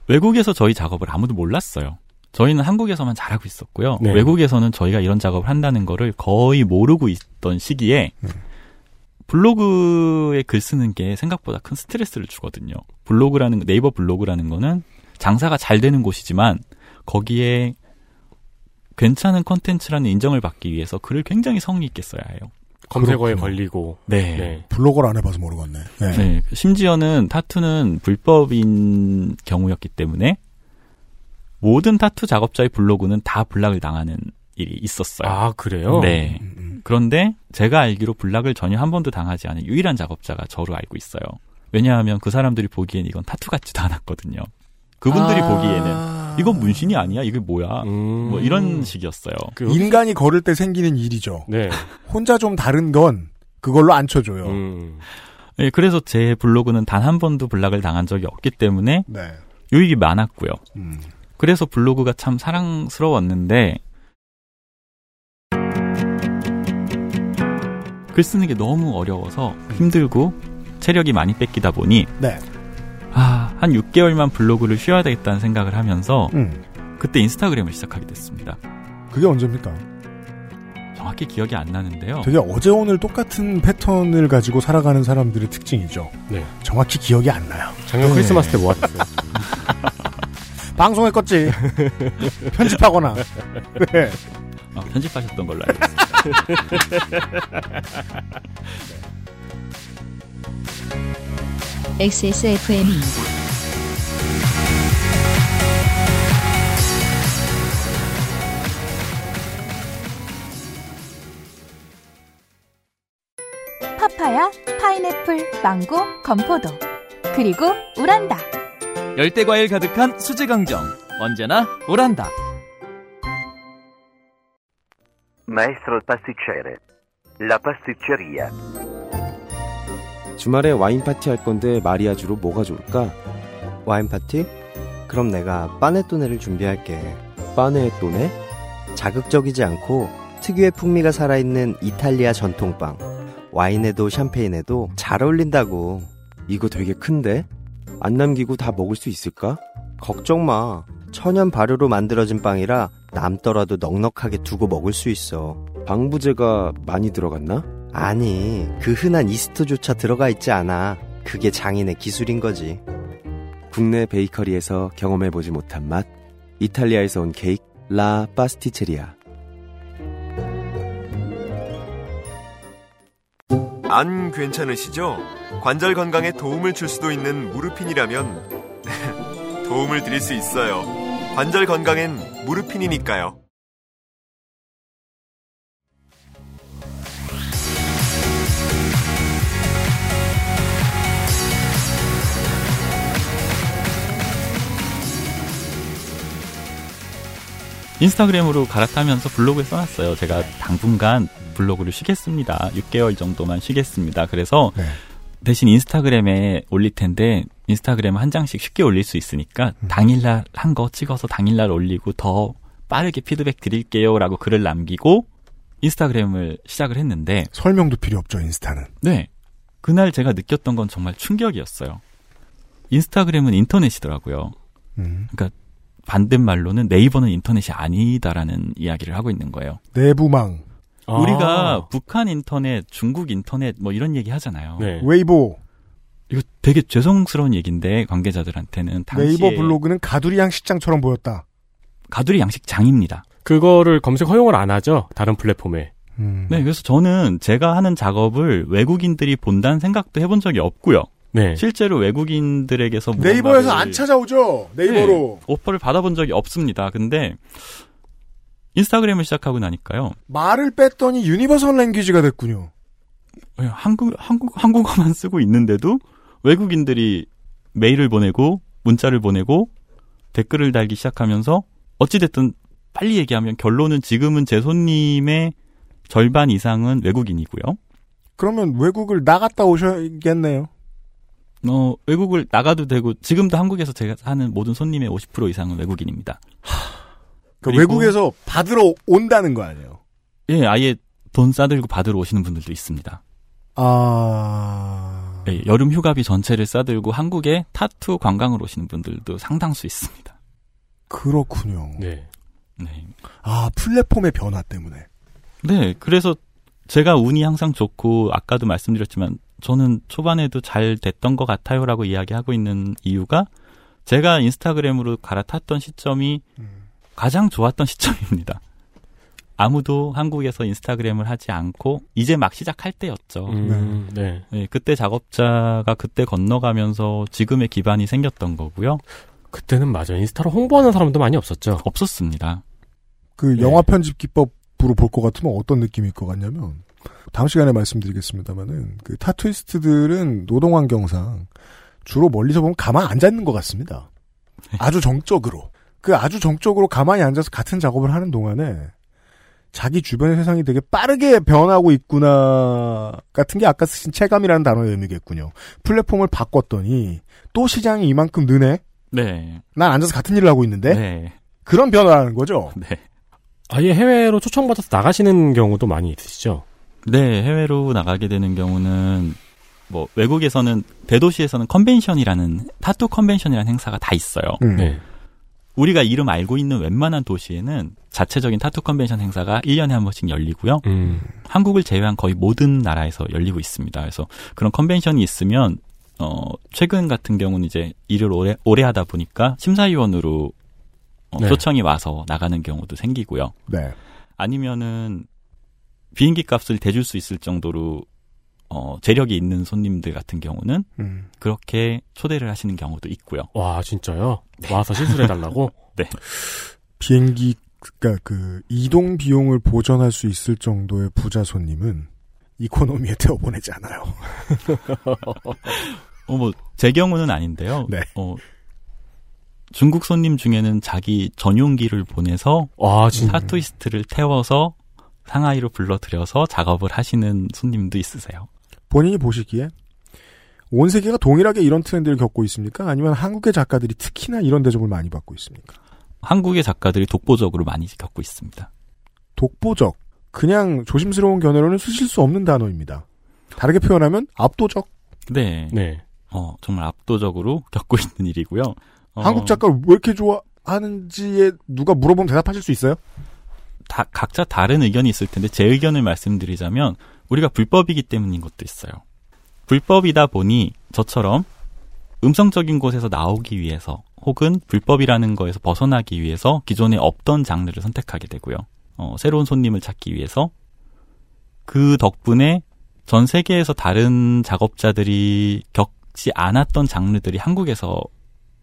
외국에서 저희 작업을 아무도 몰랐어요. 저희는 한국에서만 잘하고 있었고요. 네. 외국에서는 저희가 이런 작업을 한다는 거를 거의 모르고 있던 시기에 블로그에 글 쓰는 게 생각보다 큰 스트레스를 주거든요. 블로그라는 네이버 블로그라는 거는 장사가 잘 되는 곳이지만 거기에 괜찮은 컨텐츠라는 인정을 받기 위해서 글을 굉장히 성의 있게 써야 해요. 검색어에 그렇군요. 걸리고. 네. 네. 블로거를 안 해봐서 모르겠네. 네. 네, 심지어는 타투는 불법인 경우였기 때문에 모든 타투 작업자의 블로그는 다 block을 당하는 일이 있었어요. 아, 그래요? 네. 음, 음. 그런데 제가 알기로 block을 전혀 한 번도 당하지 않은 유일한 작업자가 저로 알고 있어요. 왜냐하면 그 사람들이 보기엔 이건 타투 같지도 않았거든요. 그분들이 아. 보기에는 이건 문신이 아니야? 이게 뭐야? 음. 뭐 이런 식이었어요. 그, 인간이 걸을 때 생기는 일이죠. 네. 혼자 좀 다른 건 그걸로 안 쳐줘요. 음. 네, 그래서 제 블로그는 단 한 번도 블락을 당한 적이 없기 때문에 네. 유익이 많았고요. 음. 그래서 블로그가 참 사랑스러웠는데 글 쓰는 게 너무 어려워서 힘들고 체력이 많이 뺏기다 보니 네. 아, 한 6개월만 블로그를 쉬어야 되겠다는 생각을 하면서 음. 그때 인스타그램을 시작하게 됐습니다. 그게 언제입니까? 정확히 기억이 안 나는데요. 되게 어제 오늘 똑같은 패턴을 가지고 살아가는 사람들의 특징이죠. 네. 정확히 기억이 안 나요. 작년 네. 크리스마스 때뭐 하셨어요? 방송에 껐지. 편집하거나. 네. 아, 편집하셨던 걸로 알고 있습니다. XSFM입니다. 파인애플, 망고, 건포도. 그리고 우란다. 열대 과일 가득한 수제 강정. 언제나 오란다. Maestro pasticcere. La pasticceria. 주말에 와인 파티 할 건데 마리아주로 뭐가 좋을까? 와인 파티? 그럼 내가 빠네토네를 준비할게. 빠네또네? 자극적이지 않고 특유의 풍미가 살아있는 이탈리아 전통빵. 와인에도 샴페인에도 잘 어울린다고. 이거 되게 큰데? 안 남기고 다 먹을 수 있을까? 걱정 마. 천연 발효로 만들어진 빵이라 남더라도 넉넉하게 두고 먹을 수 있어. 방부제가 많이 들어갔나? 아니, 그 흔한 이스트조차 들어가 있지 않아. 그게 장인의 기술인 거지. 국내 베이커리에서 경험해보지 못한 맛. 이탈리아에서 온 케이크 라 파스티체리아. 안 괜찮으시죠? 관절 건강에 도움을 줄 수도 있는 무르핀이라면 도움을 드릴 수 있어요. 관절 건강엔 무르핀이니까요. 인스타그램으로 갈아타면서 블로그에 써놨어요. 제가 당분간 블로그를 쉬겠습니다. 6개월 정도만 쉬겠습니다. 그래서 네. 대신 인스타그램에 올릴 텐데 인스타그램 한 장씩 쉽게 올릴 수 있으니까 당일날 한 거 찍어서 당일날 올리고 더 빠르게 피드백 드릴게요라고 글을 남기고 인스타그램을 시작을 했는데 설명도 필요 없죠, 인스타는. 네. 그날 제가 느꼈던 건 정말 충격이었어요. 인스타그램은 인터넷이더라고요. 음. 그러니까 반대말로는 네이버는 인터넷이 아니다라는 이야기를 하고 있는 거예요. 내부망. 아. 우리가 북한 인터넷, 중국 인터넷 뭐 이런 얘기 하잖아요. 네. 웨이보, 이거 되게 죄송스러운 얘기인데 관계자들한테는 당시에 네이버 블로그는 가두리 양식장처럼 보였다. 가두리 양식장입니다. 그거를 검색 허용을 안 하죠. 다른 플랫폼에. 음. 네, 그래서 저는 제가 하는 작업을 외국인들이 본다는 생각도 해본 적이 없고요. 네. 실제로 외국인들에게서 네이버에서 안 찾아오죠. 네이버로. 네, 오퍼를 받아본 적이 없습니다. 근데 인스타그램을 시작하고 나니까요. 말을 뺐더니 universal language가 됐군요. 예, 한국 한국 한국어만 쓰고 있는데도 외국인들이 메일을 보내고 문자를 보내고 댓글을 달기 시작하면서 어찌 됐든 빨리 얘기하면 결론은 지금은 제 손님의 절반 이상은 외국인이고요. 그러면 외국을 나갔다 오셔야겠네요. 어, 외국을 나가도 되고 지금도 한국에서 제가 하는 모든 손님의 50% 이상은 외국인입니다. 그 그리고- 외국에서 받으러 온다는 거 아니에요? 예, 아예 돈 싸들고 받으러 오시는 분들도 있습니다. 아. 예, 여름 휴가비 전체를 싸들고 한국에 타투 관광을 오시는 분들도 상당수 있습니다. 그렇군요. 네. 네. 아, 플랫폼의 변화 때문에. 네, 그래서 제가 운이 항상 좋고 아까도 말씀드렸지만 저는 초반에도 잘 됐던 것 같아요라고 이야기하고 있는 이유가 제가 인스타그램으로 갈아탔던 시점이 가장 좋았던 시점입니다. 아무도 한국에서 인스타그램을 하지 않고 이제 막 시작할 때였죠. 음, 네. 네, 그때 작업자가 그때 건너가면서 지금의 기반이 생겼던 거고요. 그때는 맞아요. 인스타로 홍보하는 사람도 많이 없었죠. 없었습니다. 그 영화 편집 기법으로 볼 것 같으면 어떤 느낌일 것 같냐면 다음 시간에 말씀드리겠습니다만은 그 타투이스트들은 노동 환경상 주로 멀리서 보면 가만 앉아 있는 것 같습니다. 아주 정적으로 그 아주 정적으로 가만히 앉아서 같은 작업을 하는 동안에 자기 주변의 세상이 되게 빠르게 변하고 있구나 같은 게 아까 쓰신 체감이라는 단어의 의미겠군요. 플랫폼을 바꿨더니 또 시장이 이만큼 느네. 네. 난 앉아서 같은 일을 하고 있는데 네. 그런 변화라는 거죠. 네. 아예 해외로 초청받아서 나가시는 경우도 많이 있으시죠. 네, 해외로 나가게 되는 경우는 뭐 외국에서는 대도시에서는 컨벤션이라는 타투 컨벤션이라는 행사가 다 있어요. 음. 네. 우리가 이름 알고 있는 웬만한 도시에는 자체적인 타투 컨벤션 행사가 1년에 한 번씩 열리고요. 음. 한국을 제외한 거의 모든 나라에서 열리고 있습니다. 그래서 그런 컨벤션이 있으면 어 최근 같은 경우는 이제 일을 오래 오래 하다 보니까 심사위원으로 어, 네. 초청이 와서 나가는 경우도 생기고요. 네. 아니면은 비행기 값을 대줄 수 있을 정도로 어, 재력이 있는 손님들 같은 경우는 음. 그렇게 초대를 하시는 경우도 있고요. 와 진짜요? 와서 시술해 달라고? 네. 비행기 그러니까 그 이동 비용을 보전할 수 있을 정도의 부자 손님은 이코노미에 태워 보내지 않아요. 어, 뭐, 제 경우는 아닌데요. 네. 어, 중국 손님 중에는 자기 전용기를 보내서 와, 진 타투이스트를 태워서 상하이로 불러들여서 작업을 하시는 손님도 있으세요. 본인이 보시기에 온 세계가 동일하게 이런 트렌드를 겪고 있습니까? 아니면 한국의 작가들이 특히나 이런 대접을 많이 받고 있습니까? 한국의 작가들이 독보적으로 많이 겪고 있습니다. 독보적. 그냥 조심스러운 견해로는 쓰실 수 없는 단어입니다. 다르게 표현하면 압도적. 네. 네. 어, 정말 압도적으로 겪고 있는 일이고요. 어, 한국 작가를 왜 이렇게 좋아하는지에 누가 물어보면 대답하실 수 있어요? 다, 각자 다른 의견이 있을 텐데 제 의견을 말씀드리자면 우리가 불법이기 때문인 것도 있어요. 불법이다 보니 저처럼 음성적인 곳에서 나오기 위해서 혹은 불법이라는 거에서 벗어나기 위해서 기존에 없던 장르를 선택하게 되고요. 어, 새로운 손님을 찾기 위해서 그 덕분에 전 세계에서 다른 작업자들이 겪지 않았던 장르들이 한국에서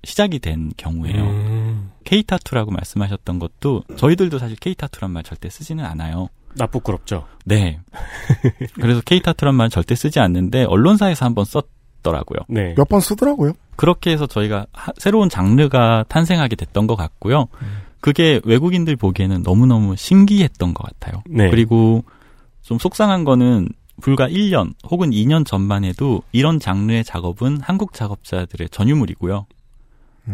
시작이 된 경우예요. 음, K-타투라고 말씀하셨던 것도 저희들도 사실 K-타투란 말 절대 쓰지는 않아요. 나 부끄럽죠. 네. 그래서 K-타투란 말 절대 쓰지 않는데 언론사에서 한번 썼더라고요. 네. 몇 번 쓰더라고요. 그렇게 해서 저희가 하- 새로운 장르가 탄생하게 됐던 것 같고요. 그게 외국인들 보기에는 너무너무 신기했던 것 같아요. 네. 그리고 좀 속상한 거는 불과 1년 혹은 2년 전만 해도 이런 장르의 작업은 한국 작업자들의 전유물이고요.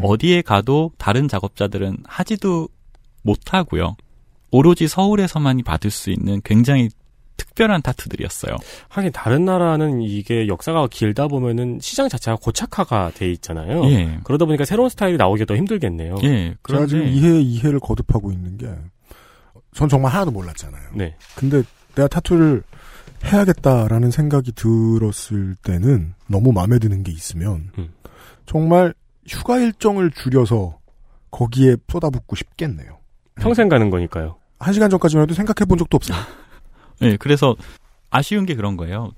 어디에 가도 다른 작업자들은 하지도 못하고요. 오로지 서울에서만이 받을 수 있는 굉장히 특별한 타투들이었어요. 하긴 다른 나라는 이게 역사가 길다 보면은 시장 자체가 고착화가 돼 있잖아요. 예. 그러다 보니까 새로운 스타일이 나오기가 더 힘들겠네요. 예. 제가 지금 그런데 이해 이해를 거듭하고 있는 게 전 정말 하나도 몰랐잖아요. 네. 근데 내가 타투를 해야겠다라는 생각이 들었을 때는 너무 마음에 드는 게 있으면 음. 정말 휴가 일정을 줄여서 거기에 쏟아붓고 싶겠네요. 평생 가는 거니까요. 한 시간 전까지만 해도 생각해 본 적도 없어요. 네, 그래서 아쉬운 게 그런 거예요.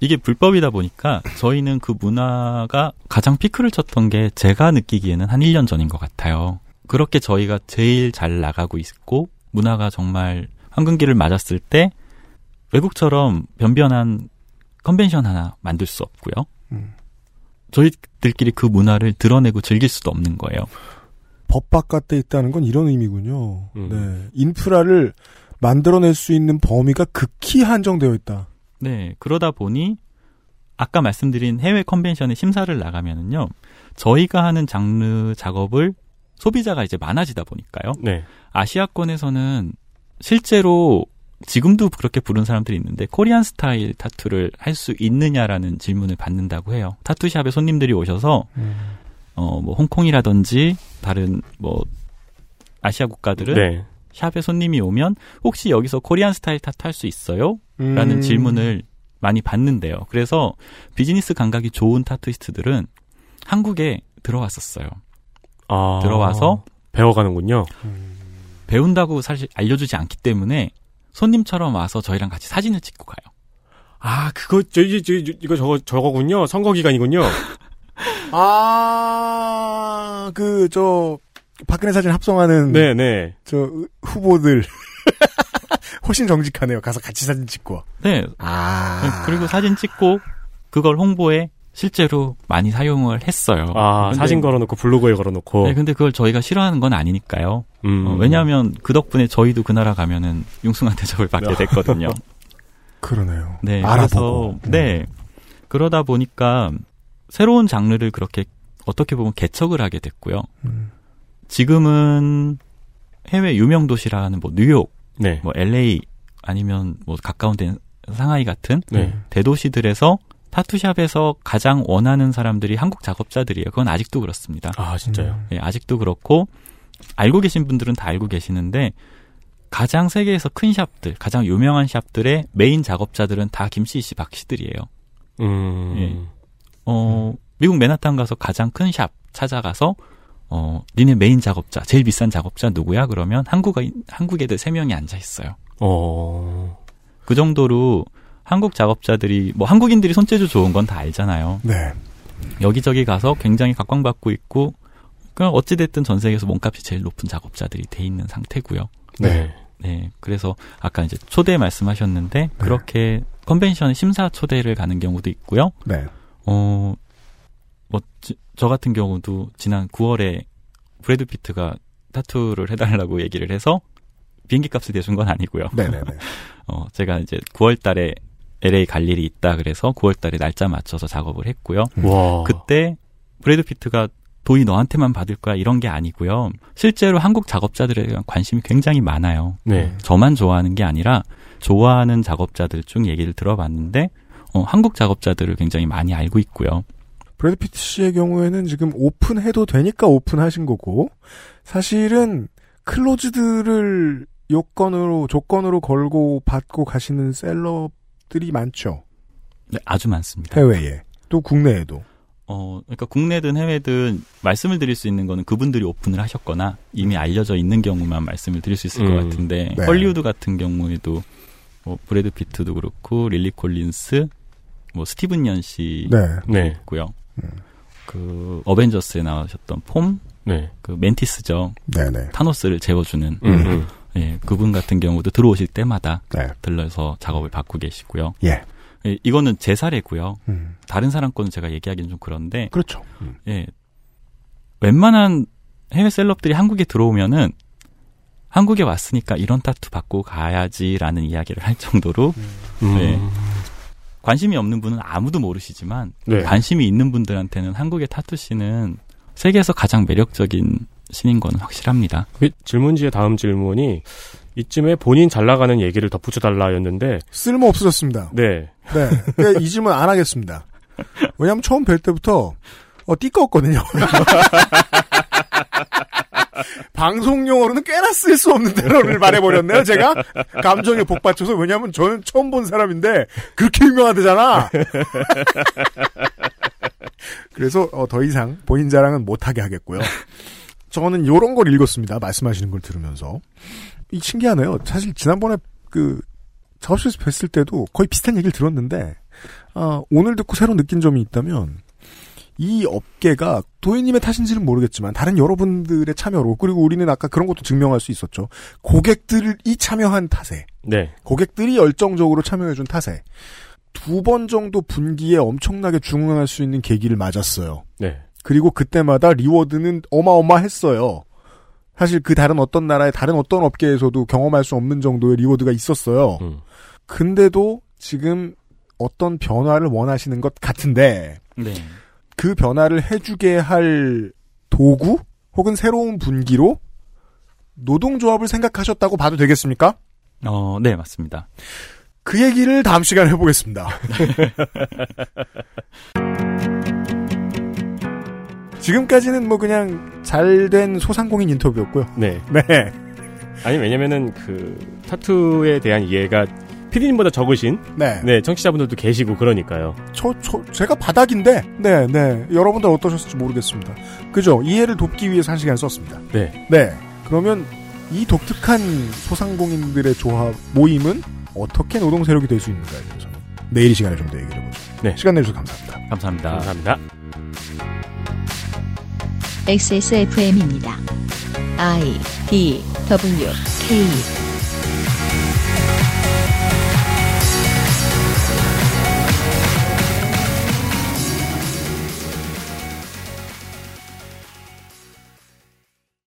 이게 불법이다 보니까 저희는 그 문화가 가장 피크를 쳤던 게 제가 느끼기에는 한 1년 전인 것 같아요. 그렇게 저희가 제일 잘 나가고 있고 문화가 정말 황금기를 맞았을 때 외국처럼 변변한 컨벤션 하나 만들 수 없고요. 음. 저희들끼리 그 문화를 드러내고 즐길 수도 없는 거예요. 법 바깥에 있다는 건 이런 의미군요. 음. 네. 인프라를 만들어낼 수 있는 범위가 극히 한정되어 있다. 네, 그러다 보니 아까 말씀드린 해외 컨벤션에 심사를 나가면은요, 저희가 하는 장르 작업을 소비자가 이제 많아지다 보니까요. 네. 아시아권에서는 실제로 지금도 그렇게 부른 사람들이 있는데 코리안 스타일 타투를 할 수 있느냐라는 질문을 받는다고 해요. 타투샵에 손님들이 오셔서 어뭐 홍콩이라든지 다른 뭐 아시아 국가들은 네. 샵에 손님이 오면 혹시 여기서 Korean style 타투 할 수 있어요? 라는 음. 질문을 많이 받는데요. 그래서 비즈니스 감각이 좋은 타투이스트들은 한국에 들어왔었어요. 아. 들어와서 배워가는군요. 배운다고 사실 알려주지 않기 때문에 손님처럼 와서 저희랑 같이 사진을 찍고 가요. 아, 그거, 저, 저, 저, 이거 저거, 저거군요. 선거 기간이군요. 아, 그, 저, 박근혜 사진 합성하는. 네네. 저, 후보들. 훨씬 정직하네요. 가서 같이 사진 찍고. 네. 아. 그리고 사진 찍고 그걸 홍보에 실제로 많이 사용을 했어요. 아, 근데- 사진 걸어놓고 블로그에 걸어놓고. 네, 근데 그걸 저희가 싫어하는 건 아니니까요. 음. 어, 왜냐하면 그 덕분에 저희도 그 나라 가면은 융숭한 대접을 받게 됐거든요. 그러네요. 네, 알아보고. 그래서 네 그러다 보니까 새로운 장르를 그렇게 어떻게 보면 개척을 하게 됐고요. 음. 지금은 해외 유명 도시라는 뭐 뉴욕, 네. 뭐 LA 아니면 뭐 가까운 데 상하이 같은 네. 대도시들에서 타투샵에서 가장 원하는 사람들이 한국 작업자들이에요. 그건 아직도 그렇습니다. 아, 진짜요? 예, 아직도 그렇고 알고 계신 분들은 다 알고 계시는데 가장 세계에서 큰 샵들, 가장 유명한 샵들의 메인 작업자들은 다 김씨 씨, 박 씨들이에요. 음. 예. 어, 미국 맨하탄 가서 가장 큰 샵 찾아가서 어, 니네 메인 작업자, 제일 비싼 작업자 누구야? 그러면 한국인 한국 애들 세 명이 앉아 있어요. 어. 그 정도로 한국 작업자들이 뭐 한국인들이 손재주 좋은 건 다 알잖아요. 네. 여기저기 가서 굉장히 각광받고 있고 그냥 어찌 됐든 전 세계에서 몸값이 제일 높은 작업자들이 돼 있는 상태고요. 네. 네. 그래서 아까 이제 초대 말씀하셨는데 그렇게 컨벤션 심사 초대를 가는 경우도 있고요. 네. 어, 뭐, 지- 저 같은 경우도 지난 9월에 브래드 피트가 타투를 해달라고 얘기를 해서 비행기 값을 내준 건 아니고요. 네네네. 어, 제가 이제 9월 달에 LA 갈 일이 있다 그래서 9월 달에 날짜 맞춰서 작업을 했고요. 와. 그때 브래드 피트가 돈이 너한테만 받을 거야 이런 게 아니고요. 실제로 한국 작업자들에 대한 관심이 굉장히 많아요. 네. 저만 좋아하는 게 아니라 좋아하는 작업자들 중 얘기를 들어봤는데 어, 한국 작업자들을 굉장히 많이 알고 있고요. 브래드 피트 씨의 경우에는 지금 오픈해도 되니까 오픈하신 거고 사실은 closed를 요건으로 조건으로 걸고 받고 가시는 셀럽 들이 많죠. 네, 아주 많습니다. 해외에 또 국내에도. 어, 그러니까 국내든 해외든 말씀을 드릴 수 있는 거는 그분들이 오픈을 하셨거나 이미 알려져 있는 경우만 말씀을 드릴 수 있을 것 음, 같은데 네. 헐리우드 같은 경우에도 뭐 브래드 피트도 그렇고 릴리 콜린스, 뭐 스티븐 연씨 네. 네. 있고요. 그 어벤져스에 나오셨던 폼, 네. 그 멘티스죠. 네네. 타노스를 재워주는 음, 음. 예, 그분 같은 경우도 들어오실 때마다 네. 들러서 작업을 받고 계시고요. 예. 예, 이거는 제 사례고요. 음. 다른 사람 거는 제가 얘기하기는 좀 그런데 그렇죠. 음. 예. 웬만한 해외 셀럽들이 한국에 들어오면은 한국에 왔으니까 이런 타투 받고 가야지라는 이야기를 할 정도로 음. 네. 관심이 없는 분은 아무도 모르시지만 네. 관심이 있는 분들한테는 한국의 타투 씬은 세계에서 가장 매력적인 신인 거는 확실합니다. 그 질문지의 다음 질문이 이쯤에 본인 잘 나가는 얘기를 덧붙여달라였는데 쓸모 없어졌습니다. 네. 네. 그러니까 이 질문 안 하겠습니다. 왜냐하면 처음 뵐 때부터 어 띠꺼웠거든요. 방송 용어로는 꽤나 쓸 수 없는 단어를 말해버렸네요, 제가. 감정에 복받쳐서. 왜냐면 저는 처음 본 사람인데, 그렇게 유명하대잖아. 그래서 어, 더 이상 본인 자랑은 못하게 하겠고요. 저는 요런 걸 읽었습니다. 말씀하시는 걸 들으면서. 이 신기하네요. 사실 지난번에 그 작업실에서 뵀을 때도 거의 비슷한 얘기를 들었는데 아, 오늘 듣고 새로 느낀 점이 있다면 이 업계가 도희님의 탓인지는 모르겠지만 다른 여러분들의 참여로 그리고 우리는 아까 그런 것도 증명할 수 있었죠. 고객들이 참여한 탓에 네. 고객들이 열정적으로 참여해준 탓에 두 번 정도 분기에 엄청나게 중흥할 수 있는 계기를 맞았어요. 네. 그리고 그때마다 reward는 어마어마했어요. 사실 그 다른 어떤 나라의 다른 어떤 업계에서도 경험할 수 없는 정도의 reward가 있었어요. 음. 근데도 지금 어떤 변화를 원하시는 것 같은데 네. 그 변화를 해주게 할 도구 혹은 새로운 분기로 노동조합을 생각하셨다고 봐도 되겠습니까? 어, 네, 맞습니다. 그 얘기를 다음 시간에 해보겠습니다. 지금까지는 뭐 그냥 잘 된 소상공인 인터뷰였고요. 네. 네. 아니 왜냐면은 그 타투에 대한 이해가 피디님보다 적으신 네. 네 청취자분들도 계시고 그러니까요. 저, 저, 제가 바닥인데, 네, 네. 여러분들 어떠셨을지 모르겠습니다. 그죠? 이해를 돕기 위해서 한 시간 썼습니다. 네. 네. 그러면 이 독특한 소상공인들의 조합, 모임은 어떻게 노동 세력이 될 수 있는가에 대해서는 내일 이 시간에 좀 더 얘기를 해보죠. 네. 시간 내주셔서 감사합니다. 감사합니다. 감사합니다. XSFM입니다. I D W K